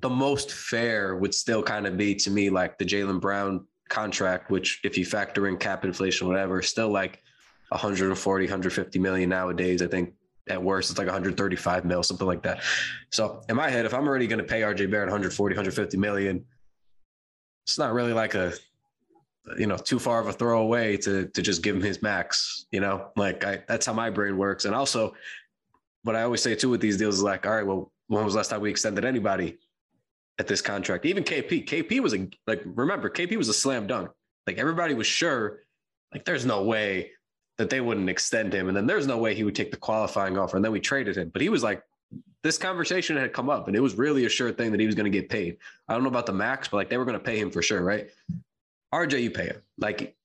S2: the most fair would still kind of be to me like the Jaylen Brown contract, which if you factor in cap inflation, whatever, still like 140, 150 million nowadays. I think at worst it's like 135 mil, something like that. So in my head, if I'm already going to pay RJ Barrett 140, 150 million, it's not really like a you know too far of a throwaway to to just give him his max. You know, like I that's how my brain works. And also, what I always say too with these deals is like, all right, well, when was last time we extended anybody at this contract? Even KP. KP was a like remember KP was a slam dunk. Like everybody was sure, like there's no way that they wouldn't extend him, and then there's no way he would take the qualifying offer, and then we traded him. But he was like, this conversation had come up, and it was really a sure thing that he was going to get paid. I don't know about the max, but like they were going to pay him for sure, right? RJ, you pay him. Like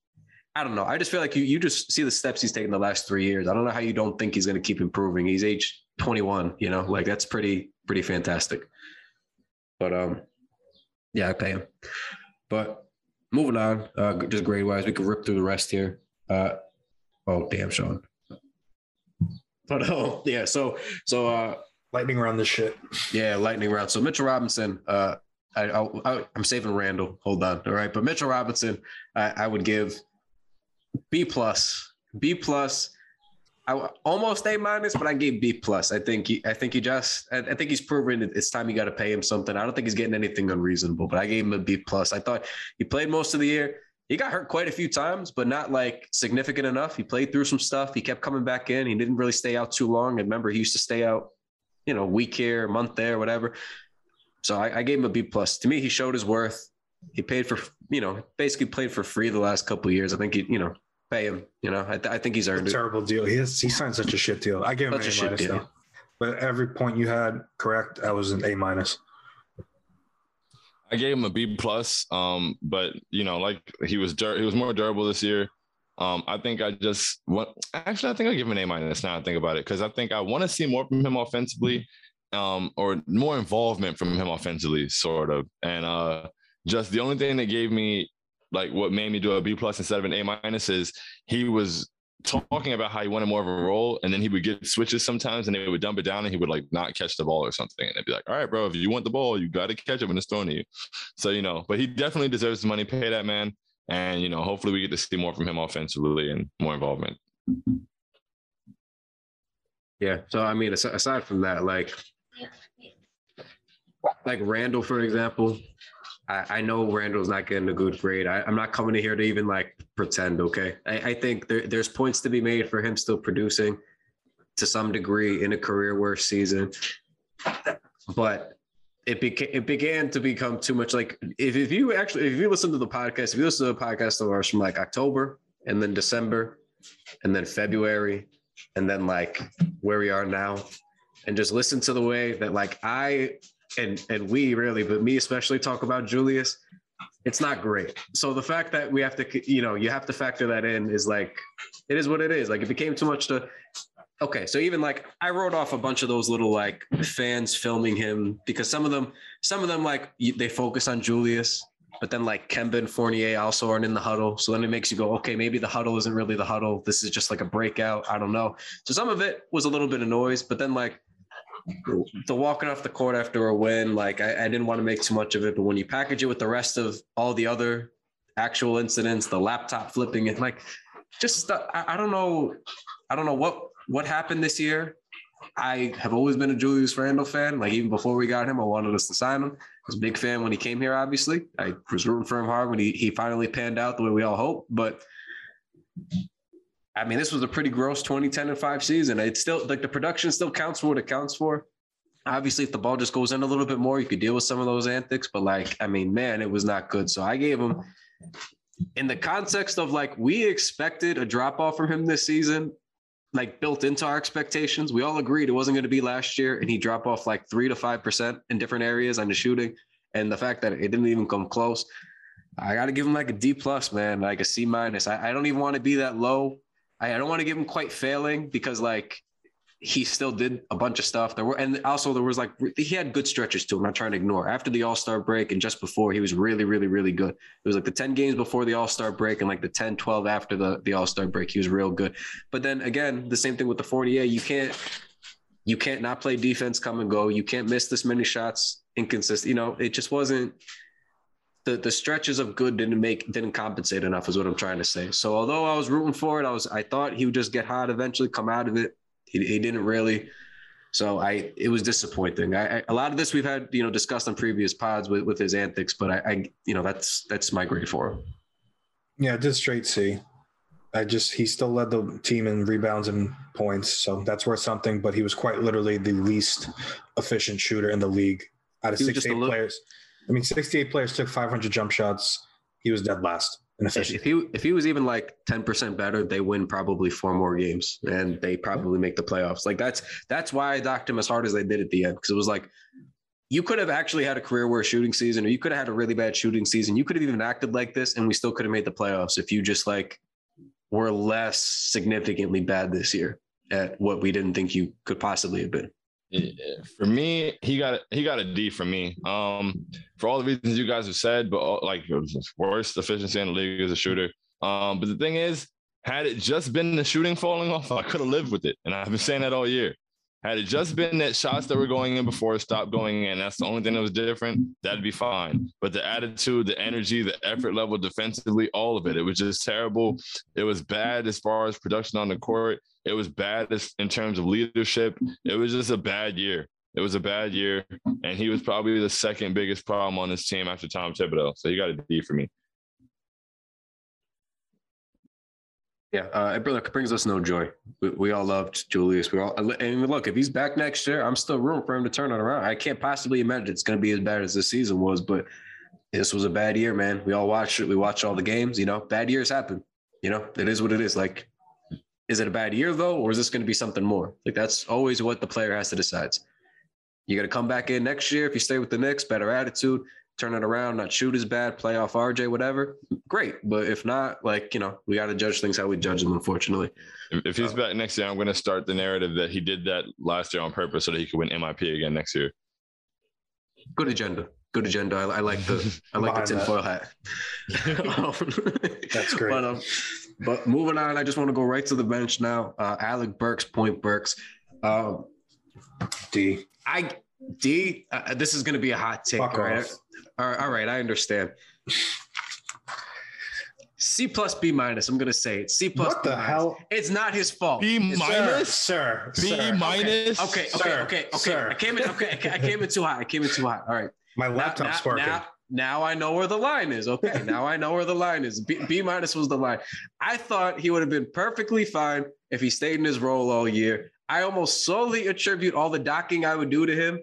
S2: I don't know. I just feel like you you just see the steps he's taken the last three years. I don't know how you don't think he's going to keep improving. He's age 21. You know, like that's pretty pretty fantastic. But um, yeah, I pay him. But moving on, uh, just grade wise, we could rip through the rest here. Uh, oh damn, Shaun. But oh yeah, so so uh,
S3: Lightning round this shit.
S2: yeah, lightning round. So Mitchell Robinson, uh, I, I, I I'm saving Randle. Hold on, all right. But Mitchell Robinson, I, I would give B plus, B plus. I almost A minus, but I gave B plus. I think he, I think he just, I, I think he's proven it's time you got to pay him something. I don't think he's getting anything unreasonable, but I gave him a B plus. I thought he played most of the year. He got hurt quite a few times, but not like significant enough. He played through some stuff. He kept coming back in. He didn't really stay out too long. And remember, he used to stay out, you know, week here, month there, whatever. So I, I gave him a B plus. To me, he showed his worth. he paid for you know basically played for free the last couple of years. I think you you know pay him. You know I, th- I think he's earned it.
S3: Terrible deal. He has, he signed such a shit deal. I gave him
S2: Such a
S3: A
S2: shit
S3: minus
S2: deal.
S3: though. But every point you had correct, I was an A minus.
S4: I gave him a B plus. Um, but you know, like he was dur- he was more durable this year. Um, I think I just want actually I think I give him an A minus now I think about it because I think I want to see more from him offensively, um, or more involvement from him offensively, sort of. And uh just the only thing that gave me like what made me do a B plus instead of an A minus is he was talking about how he wanted more of a role and then he would get switches sometimes and they would dump it down and he would like not catch the ball or something and they'd be like all right bro if you want the ball you got to catch it when it's thrown to you so you know but he definitely deserves the money pay that man and you know hopefully we get to see more from him offensively and more involvement
S2: Yeah. So I mean, aside from that, like like Randle, for example, I, I know Randle's not getting a good grade. I, I'm not coming in here to even like pretend. Okay, I, I think there, there's points to be made for him still producing to some degree in a career worst season, but. It, beca- it began to become too much like if, if you actually if you listen to the podcast if you listen to the podcast of ours from like October and then December and then February and then like where we are now and just listen to the way that like I and and we really, but me especially talk about Julius, it's not great. So the fact that we have to, you know, you have to factor that in is like it is what it is. Like it became too much to okay. So even like I wrote off a bunch of those little like fans filming him because some of them, some of them like they focus on Julius. But then, like Kemba and Fournier also aren't in the huddle, so then it makes you go, okay, maybe the huddle isn't really the huddle. This is just like a breakout. I don't know. So some of it was a little bit of noise, but then like the walking off the court after a win, like I, I didn't want to make too much of it. But when you package it with the rest of all the other actual incidents, the laptop flipping and like just. I, I don't know. I don't know what what happened this year. I have always been a Julius Randle fan. Like even before we got him, I wanted us to sign him. I was a big fan when he came here. Obviously, I was rooting for him hard when he he finally panned out the way we all hoped. But I mean, this was a pretty gross 2010 and five season. It's still like the production still counts for what it counts for. Obviously, if the ball just goes in a little bit more, you could deal with some of those antics. But like, I mean, man, it was not good. So I gave him in the context of like we expected a drop off from him this season, like built into our expectations. We all agreed it wasn't going to be last year, and he dropped off like three to five percent in different areas on the shooting. And the fact that it didn't even come close, I got to give him like a D plus, man, like a C minus. I, I don't even want to be that low. I, don't want to give him quite failing because like he still did a bunch of stuff. There were and also there was like he had good stretches too. I'm not trying to ignore. After the All Star break and just before, he was really, really, really good. It was like the 10 games before the All Star break and like the 10, 12 after the, the All Star break. He was real good. But then again, the same thing with the 48. You can't you can't not play defense come and go. You can't miss this many shots inconsistent. You know, it just wasn't the the stretches of good didn't make didn't compensate enough is what I'm trying to say. So although I was rooting for it, I was I thought he would just get hot eventually, come out of it. He, he didn't really. So I it was disappointing. I, I a lot of this we've had you know discussed on previous pods with, with his antics, but I, I you know that's that's my grade for him.
S3: Yeah, just straight C. I just he still led the team in rebounds and points, so that's worth something. But he was quite literally the least efficient shooter in the league out of
S2: He was just a
S3: 68
S2: little-
S3: players. I mean, 68 players took 500 jump shots. He was dead last in
S2: If,
S3: efficiency.
S2: if he if he was even like ten percent better, they win probably four more games and they probably make the playoffs. Like that's that's why I docked him as hard as they did at the end because it was like you could have actually had a career worst shooting season, or you could have had a really bad shooting season. You could have even acted like this, and we still could have made the playoffs if you just like were less significantly bad this year at what we didn't think you could possibly have been.
S4: For me, he got he got a D from me. Um, for all the reasons you guys have said, but all, like was his worst efficiency in the league as a shooter. Um, but the thing is, had it just been the shooting falling off, I could have lived with it, and I've been saying that all year. Had it just been that shots that were going in before stopped going in, that's the only thing that was different, that'd be fine. But the attitude, the energy, the effort level defensively, all of it, it was just terrible. It was bad as far as production on the court. It was bad in terms of leadership. It was just a bad year. It was a bad year. And he was probably the second biggest problem on this team after Tom Thibodeau. So he got a D for me.
S2: Yeah, uh, it brings us no joy. We, we all loved Julius. We all and look, if he's back next year, I'm still room for him to turn it around. I can't possibly imagine it's going to be as bad as this season was, but this was a bad year, man. We all watched it. We watched all the games. You know, bad years happen. You know, it is what it is. Like, is it a bad year though, or is this going to be something more? Like that's always what the player has to decide. You got to come back in next year if you stay with the Knicks, better attitude, turn it around, not shoot as bad, play off RJ, whatever. Great, but if not, like you know, we got to judge things how we judge them. Unfortunately,
S4: If, if he's back next year, I'm going to start the narrative that he did that last year on purpose so that he could win MIP again next year.
S2: good agenda. Good agenda. I, I like the I like the
S3: Behind that.
S2: tinfoil hat.
S3: That's great.
S2: But, um, but moving on, I just want to go right to the bench now. Uh, Alec Burks, Point Burks. Um,
S3: D.
S2: I D. Uh, this is going to be a hot take,
S3: Fuck
S2: right?
S3: off.
S2: All right, all right, I understand. C plus B minus. I'm going to say it. C plus.
S3: What
S2: B
S3: the
S2: minus.
S3: hell?
S2: It's not his fault.
S4: B minus?
S3: Sir.
S4: B
S3: sir.
S4: minus.
S2: Okay, okay,
S3: Sir,
S2: okay, okay.
S3: sir.
S2: I came in. Okay, I came in too hot. I came in too hot. All right.
S3: My
S2: Now-
S3: laptop's
S2: now,
S3: sparking.
S2: Now, now I know where the line is. Okay, now I know where the line is. B, minus was the line. I thought he would have been perfectly fine if he stayed in his role all year. I almost solely attribute all the docking I would do to him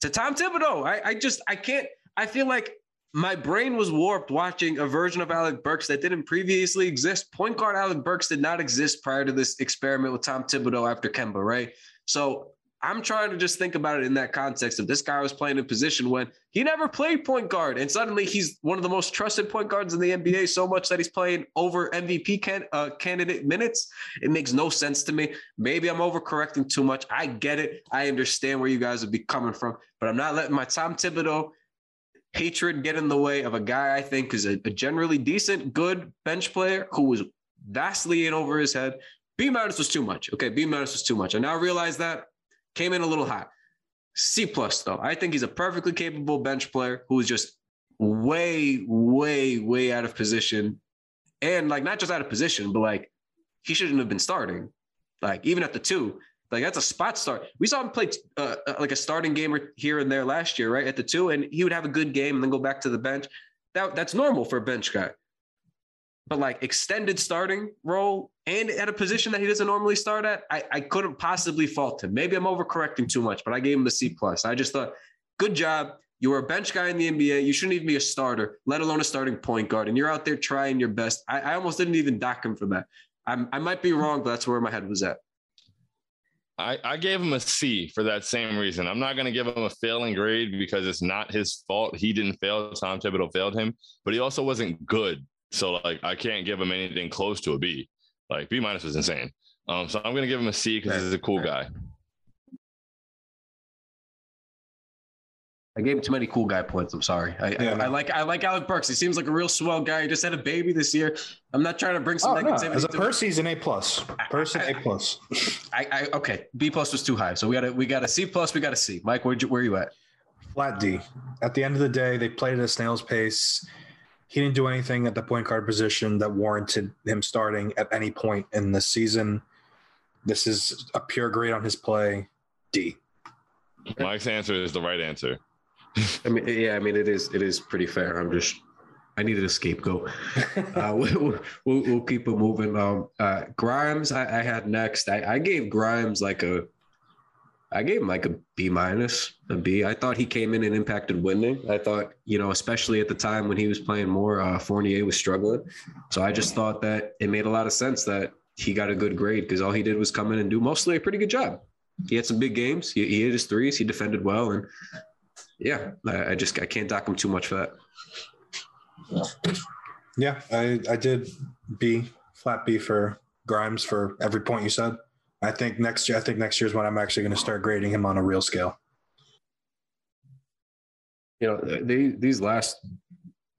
S2: to Tom Thibodeau. I, I just I can't. I feel like my brain was warped watching a version of Alec Burks that didn't previously exist. Point guard Alec Burks did not exist prior to this experiment with Tom Thibodeau after Kemba, right? So I'm trying to just think about it in that context of this guy was playing a position when he never played point guard, and suddenly he's one of the most trusted point guards in the NBA. So much that he's playing over MVP can, uh, candidate minutes. It makes no sense to me. Maybe I'm overcorrecting too much. I get it. I understand where you guys would be coming from, but I'm not letting my Tom Thibodeau hatred get in the way of a guy I think is a, a generally decent, good bench player who was vastly in over his head. B minus was too much. Okay, B minus was too much. I now realize that came in a little hot. C plus though. I think he's a perfectly capable bench player who is just way, way, way out of position, and like not just out of position, but like he shouldn't have been starting. Like even at the two, like that's a spot start. We saw him play uh, uh, like a starting game here and there last year, right at the two, and he would have a good game and then go back to the bench. That that's normal for a bench guy. But like extended starting role and at a position that he doesn't normally start at, I, I couldn't possibly fault him. Maybe I'm overcorrecting too much, but I gave him a C plus. I just thought, good job. You were a bench guy in the NBA. You shouldn't even be a starter, let alone a starting point guard. And you're out there trying your best. I, I almost didn't even dock him for that. I'm, I might be wrong, but that's where my head was at.
S4: I, I gave him a C for that same reason. I'm not going to give him a failing grade because it's not his fault. He didn't fail. Tom Thibodeau failed him, but he also wasn't good. So like I can't give him anything close to a B. Like B minus was insane. Um, so I'm going to give him a C because he's a cool guy.
S2: I gave him too many cool guy points. I'm sorry. I,
S3: Yeah,
S2: I,
S3: no.
S2: I like I like Alec Burks. He seems like a real swell guy. He just had a baby this year. I'm not trying to bring some
S3: Oh, no.
S2: negativity.
S3: As a
S2: to-
S3: person, he's an A plus. Person, A plus.
S2: I, I okay. B plus was too high, so we got a we got a C plus. We got a C. Mike, where'd you, where you at?
S3: Flat D. At the end of the day, they played at a snail's pace. He didn't do anything at the point guard position that warranted him starting at any point in the season. This is a pure grade on his play. D.
S4: Mike's answer is the right answer.
S2: I mean, yeah, I mean it is it is pretty fair. I'm just I needed a scapegoat. uh, we'll, we'll, we'll keep it moving. Um, uh, Grimes, I, I had next. I, I gave Grimes like a, I gave him like a B minus, a B. I thought he came in and impacted winning. I thought, you know, especially at the time when he was playing more, uh, Fournier was struggling. So I just thought that it made a lot of sense that he got a good grade because all he did was come in and do mostly a pretty good job. He had some big games. He, he hit his threes. He defended well, and yeah, I, I just I can't dock him too much for that.
S3: Yeah, I, I did B, flat B for Grimes for every point you said. I think next year, I think next year is when I'm actually going to start grading him on a real scale.
S2: you know they, these last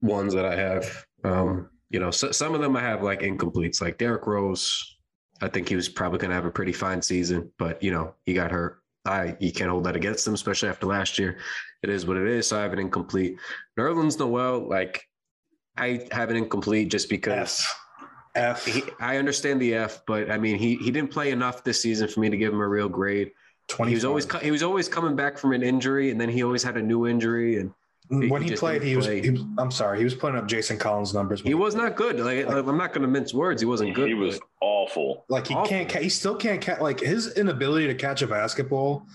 S2: ones that i have um you know so, some of them i have like incompletes like Derrick Rose. I think he was probably going to have a pretty fine season but you know he got hurt. I you can't hold that against him especially after last year. It is what it is so i have an incomplete. Nerlens noel like i have an incomplete just because
S3: F.
S2: he, i understand the f but i mean he he didn't play enough this season for me to give him a real grade
S3: 20
S2: he was always he was always coming back from an injury and then he always had a new injury and mm,
S3: when
S2: he
S3: he, played, he was, he was. I'm sorry, he was putting up Jason Collins numbers.
S2: He was not good. Like, like, I'm not going to mince words. He wasn't good.
S1: He was
S2: but-
S1: awful.
S3: like he
S2: awful.
S3: can't. ca- He still can't catch. Like his inability to catch a basketball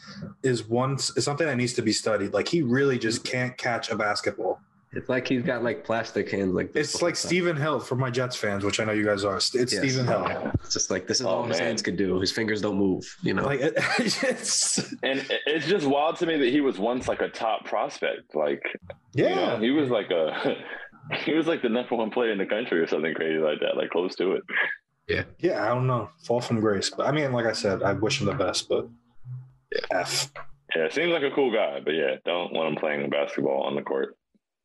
S3: is one is something that needs to be studied. Like he really just can't catch a basketball.
S2: It's like he's got like plastic hands like this.
S3: It's like Stephen Hill for my Jets fans, which I know you guys are. It's
S2: Yes.
S3: Stephen Hill.
S2: It's just like this is
S4: Oh,
S2: all his hands could do. His fingers don't move, you know.
S3: Like it's,
S4: And it's just wild to me that he was once like a top prospect. Like,
S3: yeah.
S4: you know, he was like a he was like the number one player in the country or something crazy like that, like close to it.
S3: Yeah, Yeah, I don't know. Fall from grace. But I mean, like I said, I wish him the best, but F.
S4: Yeah, seems like a cool guy, but yeah, don't want him playing basketball on the court.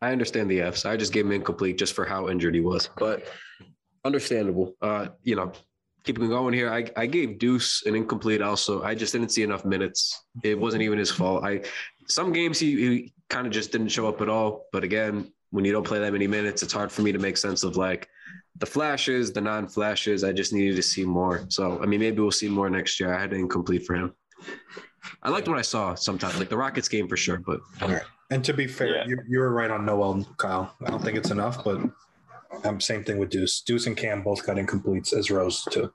S2: I understand the Fs. I just gave him incomplete just for how injured he was, but understandable. Uh, you know, keeping going here, I, I gave Deuce an incomplete also. I just didn't see enough minutes. It wasn't even his fault. I some games he, he kind of just didn't show up at all. But again, when you don't play that many minutes, it's hard for me to make sense of like the flashes, the non-flashes. I just needed to see more. So I mean, maybe we'll see more next year. I had an incomplete for him. I liked what I saw sometimes, like the Rockets game for sure, but
S3: And to be fair,
S4: Yeah.
S3: you, you were right on Noel, Kyle. I don't think it's enough, but um, same thing with Deuce. Deuce and Cam both got incompletes as Rose too.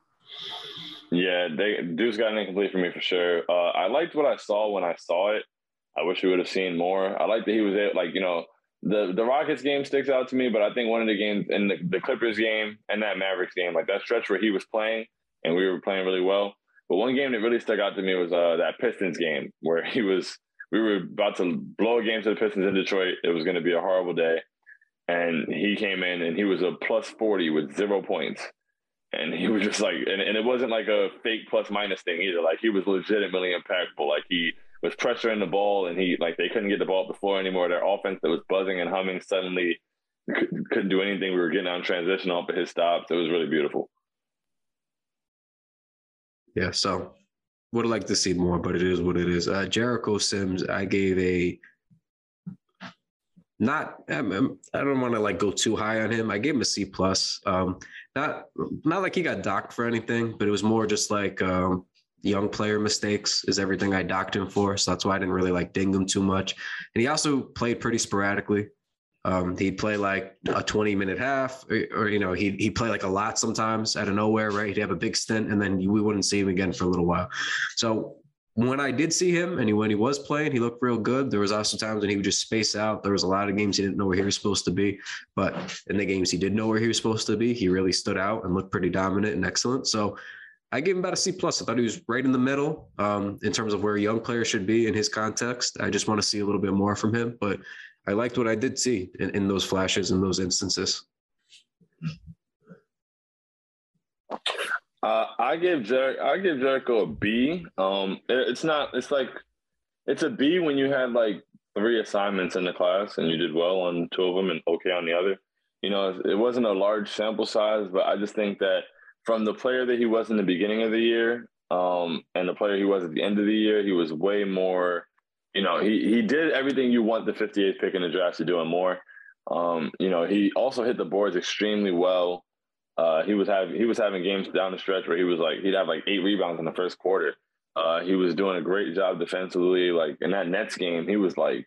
S4: Yeah, they Deuce got an incomplete for me for sure. Uh, I liked what I saw when I saw it. I wish we would have seen more. I like that he was able, like you know, the the Rockets game sticks out to me, but I think one of the games in the, the Clippers game and that Mavericks game, like that stretch where he was playing and we were playing really well. But one game that really stuck out to me was uh, that Pistons game where he was. We were about to blow a game to the Pistons in Detroit. It was going to be a horrible day, and he came in and he was a plus forty with zero points. And he was just like and, and it wasn't like a fake plus minus thing either. Like he was legitimately impactful. Like he was pressuring the ball and he like they couldn't get the ball up the floor anymore. Their offense that was buzzing and humming suddenly couldn't do anything. We were getting on transition off of his stops. It was really beautiful.
S2: Yeah, so would have liked to see more, but it is what it is. Uh, Jericho Sims, I gave a not. I don't want to like go too high on him. I gave him a C plus. Um, not not like he got docked for anything, but it was more just like um, young player mistakes is everything I docked him for. So that's why I didn't really like ding him too much. And he also played pretty sporadically. Um, he'd play like a 20 minute half, or, or you know, he'd, he'd play like a lot sometimes out of nowhere, right? He'd have a big stint and then we wouldn't see him again for a little while. So when I did see him and he, when he was playing, he looked real good. There was also times when he would just space out. There was a lot of games he didn't know where he was supposed to be, but in the games he did know where he was supposed to be, he really stood out and looked pretty dominant and excellent. So I gave him about a C plus. I thought he was right in the middle um, in terms of where a young player should be in his context. I just want to see a little bit more from him, but I liked what I did see in, in those flashes in those instances.
S4: Uh, I give Jer- I give Jericho a B. Um, it- it's not. It's like it's a B when you had like three assignments in the class and you did well on two of them and okay on the other. You know, it wasn't a large sample size, but I just think that from the player that he was in the beginning of the year, um, and the player he was at the end of the year, he was way more. You know, he he did everything you want the 58th pick in the draft to do and more. Um, you know, he also hit the boards extremely well. Uh, he was having he was having games down the stretch where he was like he'd have like eight rebounds in the first quarter. Uh, he was doing a great job defensively. Like in that Nets game, he was like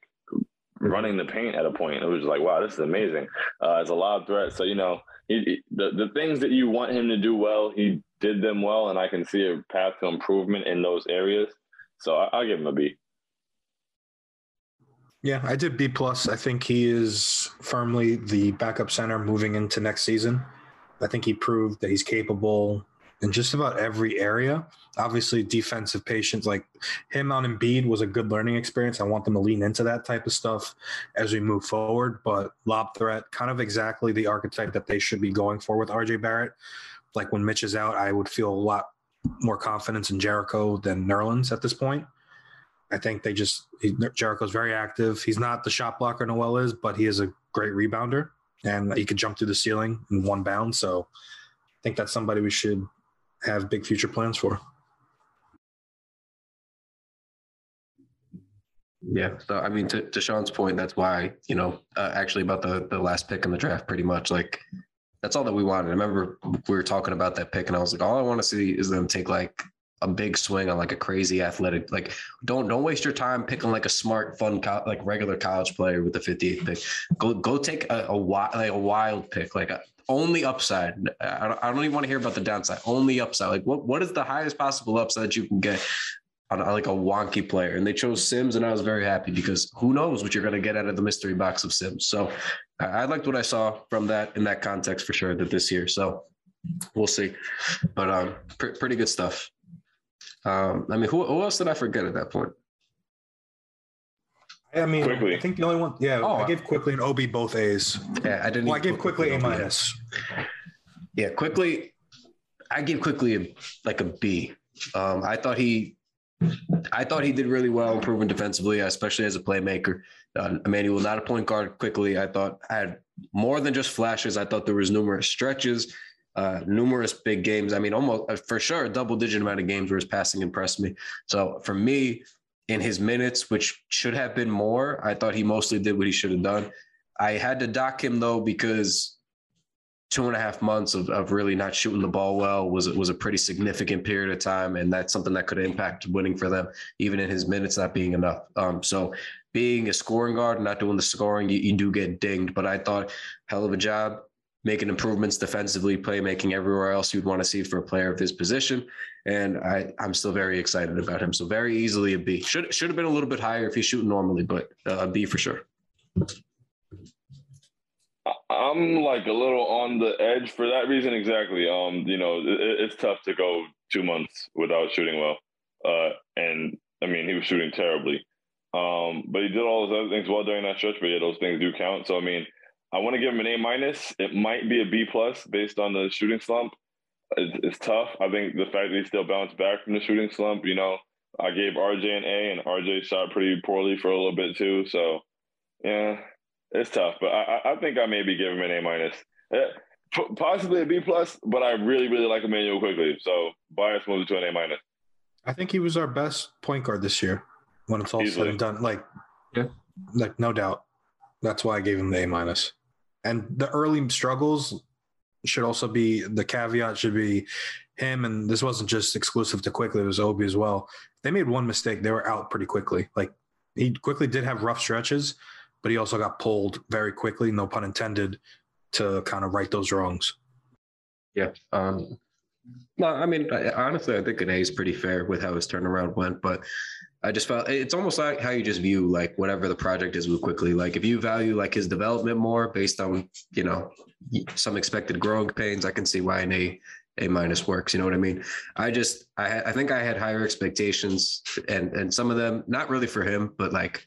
S4: running the paint at a point. It was like, wow, this is amazing. Uh, it's a lob threat. So you know, he, he- the the things that you want him to do well, he did them well, and I can see a path to improvement in those areas. So I, I'll give him a B.
S3: Yeah, I did B plus. I think he is firmly the backup center moving into next season. I think he proved that he's capable in just about every area. Obviously, defensive patience, like him on Embiid, was a good learning experience. I want them to lean into that type of stuff as we move forward. But lob threat, kind of exactly the archetype that they should be going for with RJ Barrett. Like when Mitch is out, I would feel a lot more confidence in Jericho than Nerlens at this point. I think they just he, Jericho's very active. He's not the shot blocker Noel is, but he is a great rebounder and he could jump through the ceiling in one bound. So I think that's somebody we should have big future plans for.
S2: Yeah. So I mean, to, to Shaun's point, that's why you know uh, actually about the the last pick in the draft, pretty much like that's all that we wanted. I remember we were talking about that pick, and I was like, all I want to see is them take like a big swing on like a crazy athletic. Like, don't don't waste your time picking like a smart, fun, co- like regular college player with the 58th pick. Go go take a, a wild like a wild pick, like a, only upside. I don't, I don't even want to hear about the downside. Only upside. Like, what what is the highest possible upside you can get? on like a wonky player, and they chose Sims, and I was very happy because who knows what you're going to get out of the mystery box of Sims. So I, I liked what I saw from that in that context for sure. That this year, so we'll see. But um, pr- pretty good stuff. Um, I mean, who, who else did I forget at that point?
S3: I mean,
S5: Quickley.
S3: I think the only one. Yeah,
S2: Oh,
S3: I gave Quickley and Obi both A's.
S2: Yeah, I didn't.
S3: Well, I gave
S2: put
S3: Quickley A minus.
S2: Yeah, Quickley. I gave Quickley a, like a B. Um, I thought he, I thought he did really well improving defensively, especially as a playmaker. Uh, Immanuel, not a point guard. Quickley, I thought I had more than just flashes. I thought there was numerous stretches, uh, numerous big games. I mean, almost uh, for sure, a double digit amount of games where his passing impressed me. So for me, in his minutes, which should have been more, I thought he mostly did what he should have done. I had to dock him though because two and a half months of, of really not shooting the ball well was was a pretty significant period of time, and that's something that could impact winning for them, even in his minutes not being enough. Um, so being a scoring guard, and not doing the scoring, you, you do get dinged. But I thought hell of a job making improvements defensively, playmaking everywhere else you'd want to see for a player of his position. And I, I'm still very excited about him. So very easily a B. Should should have been a little bit higher if he's shooting normally, but uh, a B for sure.
S5: I'm like a little on the edge for that reason exactly. Um, you know, it, it's tough to go two months without shooting well. Uh, and I mean, he was shooting terribly. Um, but he did all those other things well during that stretch. But yeah, those things do count. So I mean, I want to give him an A minus. It might be a B plus based on the shooting slump. It's, it's tough. I think the fact that he still bounced back from the shooting slump. You know, I gave RJ an A, and RJ shot pretty poorly for a little bit too. So yeah, it's tough, but I, I- I think I maybe give him an A minus, Eh, p- possibly a B plus. But I really, really like Immanuel Quickley, so bias moves to an A minus.
S3: I think he was our best point guard this year when it's all
S5: Easily.
S3: said and done. Like,
S2: Yeah.
S3: like no doubt. That's why I gave him the A minus. And the early struggles should also be the caveat should be him. And this wasn't just exclusive to Quickley; it was Obi as well. They made one mistake; they were out pretty quickly. Like he Quickley did have rough stretches, but he also got pulled very quickly. No pun intended. To kind of right those wrongs.
S2: Yeah. Um, no, I mean, I, honestly, I think an A is pretty fair with how his turnaround went, but I just felt it's almost like how you just view like whatever the project is with Quickley. Like if you value like his development more based on you know some expected growing pains, I can see why an A A minus works. You know what I mean? I just I I think I had higher expectations and and some of them not really for him, but like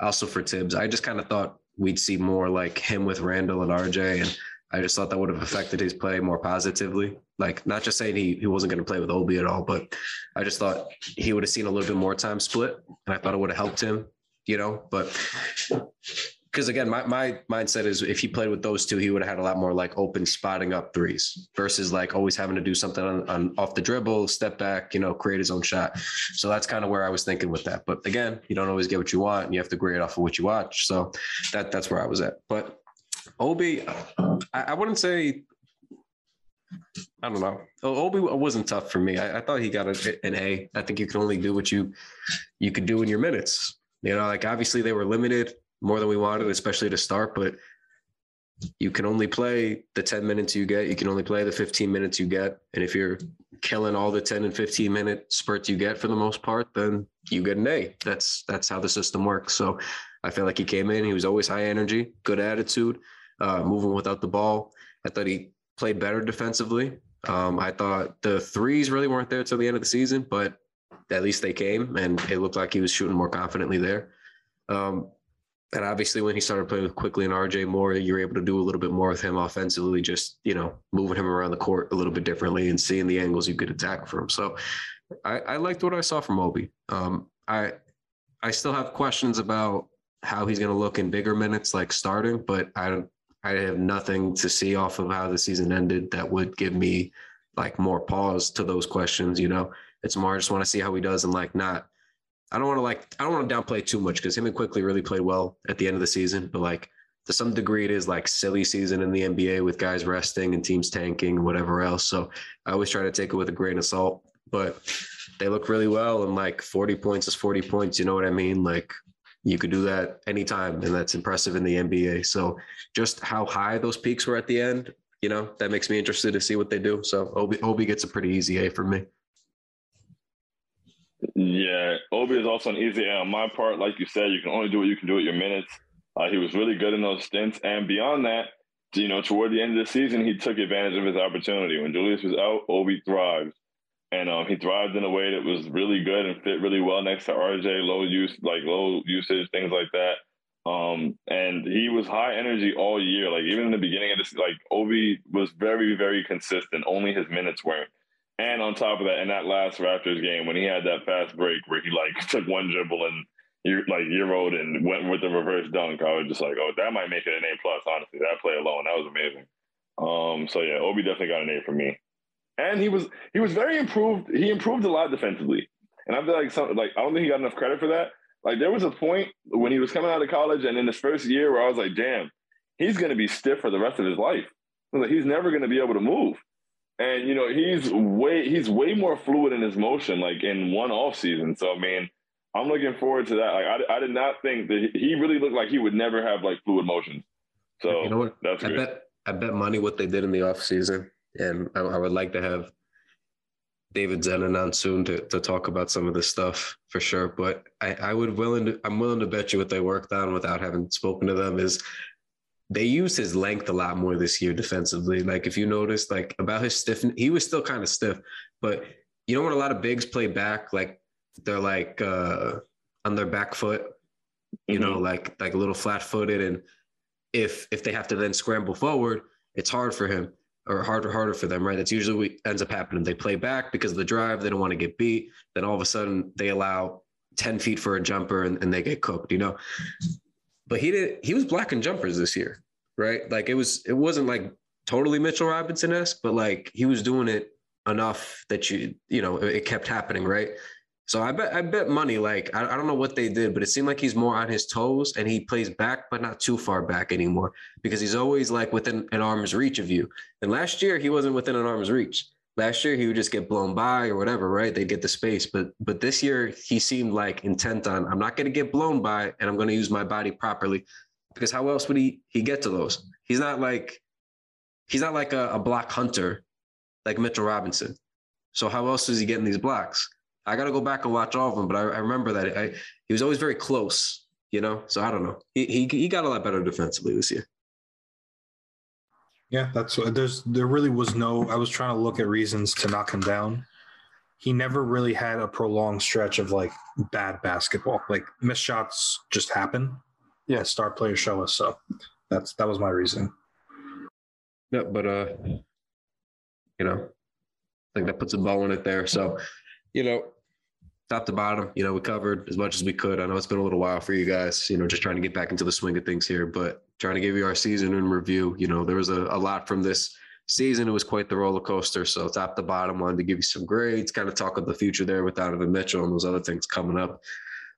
S2: also for Thibs. I just kind of thought we'd see more like him with Randle and RJ and. I just thought that would have affected his play more positively. Like, not just saying he, he wasn't going to play with Obi at all, but I just thought he would have seen a little bit more time split, and I thought it would have helped him, you know. But because again, my my mindset is if he played with those two, he would have had a lot more like open spotting up threes versus like always having to do something on, on off the dribble, step back, you know, create his own shot. So that's kind of where I was thinking with that. But again, you don't always get what you want, and you have to grade off of what you watch. So that that's where I was at. But Obi, I, I wouldn't say. I don't know. Obi wasn't tough for me. I, I thought he got a, an A. I think you can only do what you you could do in your minutes. You know, like obviously they were limited more than we wanted, especially to start. But you can only play the ten minutes you get. You can only play the fifteen minutes you get. And if you're killing all the ten and fifteen minute spurts you get for the most part, then you get an A. That's that's how the system works. So I feel like he came in. He was always high energy, good attitude, uh, moving without the ball. I thought he played better defensively. Um, I thought the threes really weren't there till the end of the season, but at least they came, and it looked like he was shooting more confidently there. Um, and obviously, when he started playing with Quickley and RJ more, you were able to do a little bit more with him offensively, just you know, moving him around the court a little bit differently and seeing the angles you could attack from. So, I, I liked what I saw from Obi. Um, I I still have questions about how he's going to look in bigger minutes, like starting, but I don't. I have nothing to see off of how the season ended that would give me like more pause to those questions. You know, it's more I just want to see how he does and like not. I don't want to like I don't want to downplay too much because him and Quickley really played well at the end of the season, but like to some degree it is like silly season in the NBA with guys resting and teams tanking and whatever else. So I always try to take it with a grain of salt, but they look really well and like 40 points is 40 points. You know what I mean? Like you could do that anytime and that's impressive in the NBA. So just how high those peaks were at the end, you know, that makes me interested to see what they do. So Obi, Obi gets a pretty easy A for me.
S4: Yeah, Obi is also an easy A on my part. Like you said, you can only do what you can do at your minutes. Uh, he was really good in those stints, and beyond that, you know, toward the end of the season, he took advantage of his opportunity. When Julius was out, Obi thrived, and um, he thrived in a way that was really good and fit really well next to RJ. Low use, like low usage, things like that. Um, and he was high energy all year. Like even in the beginning of this, like Obi was very, very consistent. Only his minutes weren't. And on top of that, in that last Raptors game, when he had that fast break where he like took one dribble and like Euroed and went with the reverse dunk. I was just like, oh, that might make it an A plus. Honestly, that play alone, that was amazing. Um, so yeah, Obi definitely got an A for me. And he was he was very improved. He improved a lot defensively, and I feel like something like I don't think he got enough credit for that. Like there was a point when he was coming out of college and in his first year where I was like, damn, he's going to be stiff for the rest of his life. Like, he's never going to be able to move. And you know he's way he's way more fluid in his motion, like in one off season. So I mean, I'm looking forward to that. Like I, I did not think that he really looked like he would never have like fluid motions. So
S2: you know what?
S4: that's
S2: I bet I bet money what they did in the offseason. And I, I would like to have David Zenon on soon to, to talk about some of this stuff for sure. But I, I would willing to I'm willing to bet you what they worked on without having spoken to them is they used his length a lot more this year defensively. Like if you noticed, like about his stiff, he was still kind of stiff, but you know what? A lot of bigs play back, like they're like uh on their back foot, you know, like like a little flat footed. And if if they have to then scramble forward, it's hard for him or harder harder for them, right? That's usually what ends up happening. They play back because of the drive, they don't want to get beat. Then all of a sudden they allow 10 feet for a jumper and, and they get cooked, you know. But he did he was blocking jumpers this year, right? Like it was it wasn't like totally Mitchell Robinson esque, but like he was doing it enough that you you know it, it kept happening, right? So I bet I bet money like I, I don't know what they did, but it seemed like he's more on his toes and he plays back, but not too far back anymore because he's always like within an arm's reach of you. And last year he wasn't within an arm's reach. Last year he would just get blown by or whatever, right? They'd get the space. But but this year he seemed like intent on I'm not gonna get blown by and I'm gonna use my body properly. Because how else would he he get to those? He's not like he's not like a, a block hunter like Mitchell Robinson. So how else is he getting these blocks? I got to go back and watch all of them, but I, I remember that I, he was always very close, you know. So I don't know. He, he he got a lot better defensively this year.
S3: Yeah, that's what there's there really was no I was trying to look at reasons to knock him down. He never really had a prolonged stretch of like bad basketball. Like missed shots just happen. Yeah, star players show us. So that's that was my reason.
S2: Yeah, but uh, you know, I think that puts a bow in it there. So, you know, top to bottom, you know, we covered as much as we could. I know it's been a little while for you guys, you know, just trying to get back into the swing of things here, but trying to give you our season in review. You know, there was a, a lot from this season. It was quite the roller coaster. So top to bottom, wanted to give you some grades, kind of talk of the future there with Donovan Mitchell and those other things coming up.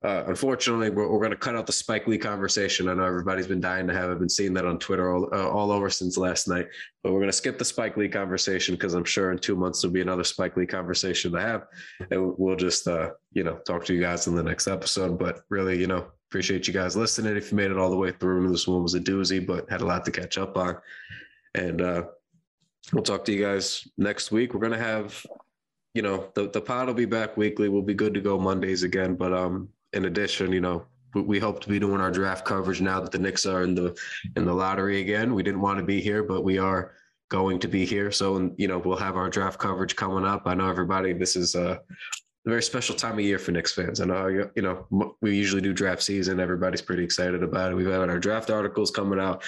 S2: Uh, unfortunately, we're, we're going to cut out the Spike Lee conversation. I know everybody's been dying to have. I've been seeing that on Twitter all, uh, all over since last night. But we're going to skip the Spike Lee conversation because I'm sure in two months there'll be another Spike Lee conversation to have, and we'll just uh, you know talk to you guys in the next episode. But really, you know, appreciate you guys listening. If you made it all the way through, this one was a doozy, but had a lot to catch up on. And uh, we'll talk to you guys next week. We're gonna have, you know, the the pod will be back weekly. We'll be good to go Mondays again. But um, in addition, you know, we, hope to be doing our draft coverage now that the Knicks are in the in the lottery again. We didn't want to be here, but we are going to be here. So, you know, we'll have our draft coverage coming up. I know everybody. This is a very special time of year for Knicks fans. I know, you know, we usually do draft season. Everybody's pretty excited about it. We've had our draft articles coming out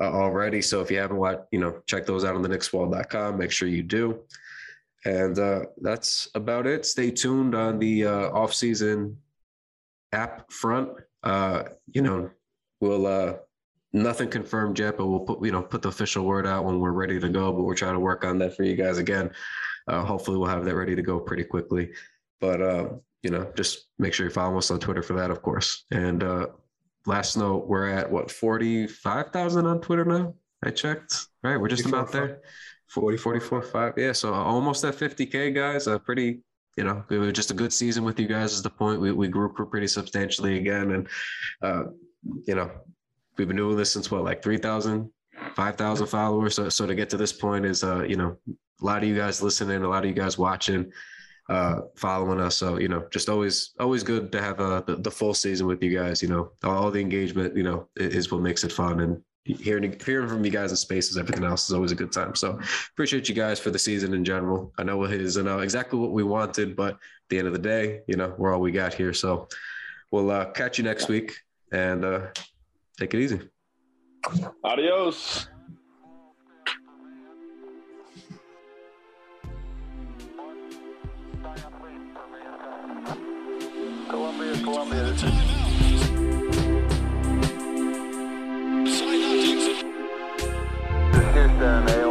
S2: uh, already. So if you haven't watched, you know, check those out on the Knickswall.com. Make sure you do. And uh, that's about it. Stay tuned on the uh, off-season app front. Uh, you know, we'll uh, nothing confirmed yet, but we'll put you know put the official word out when we're ready to go. But we're trying to work on that for you guys again. Uh, hopefully, we'll have that ready to go pretty quickly. But uh, you know, just make sure you follow us on Twitter for that, of course. And uh, last note, we're at what forty five thousand on Twitter now. I checked. Right, we're just about there. 40, 44, 5. Yeah, so almost at 50K, guys. A pretty, you know, it was just a good season with you guys is the point. We, we grew pretty substantially again. And, uh, you know, we've been doing this since what, like 3,000, 5,000 followers. So, so to get to this point is, uh, you know, a lot of you guys listening, a lot of you guys watching. uh, following us. So you know, just always always good to have uh, the, the full season with you guys. You know, all the engagement. You know, is what makes it fun and. Hearing hearing from you guys in spaces, everything else is always a good time. So appreciate you guys for the season in general. I know it isn't uh, exactly what we wanted, but at the end of the day, you know, we're all we got here. So we'll uh, catch you next week and uh, take it easy.
S5: Adios.
S1: Columbia, Columbia. This is Captain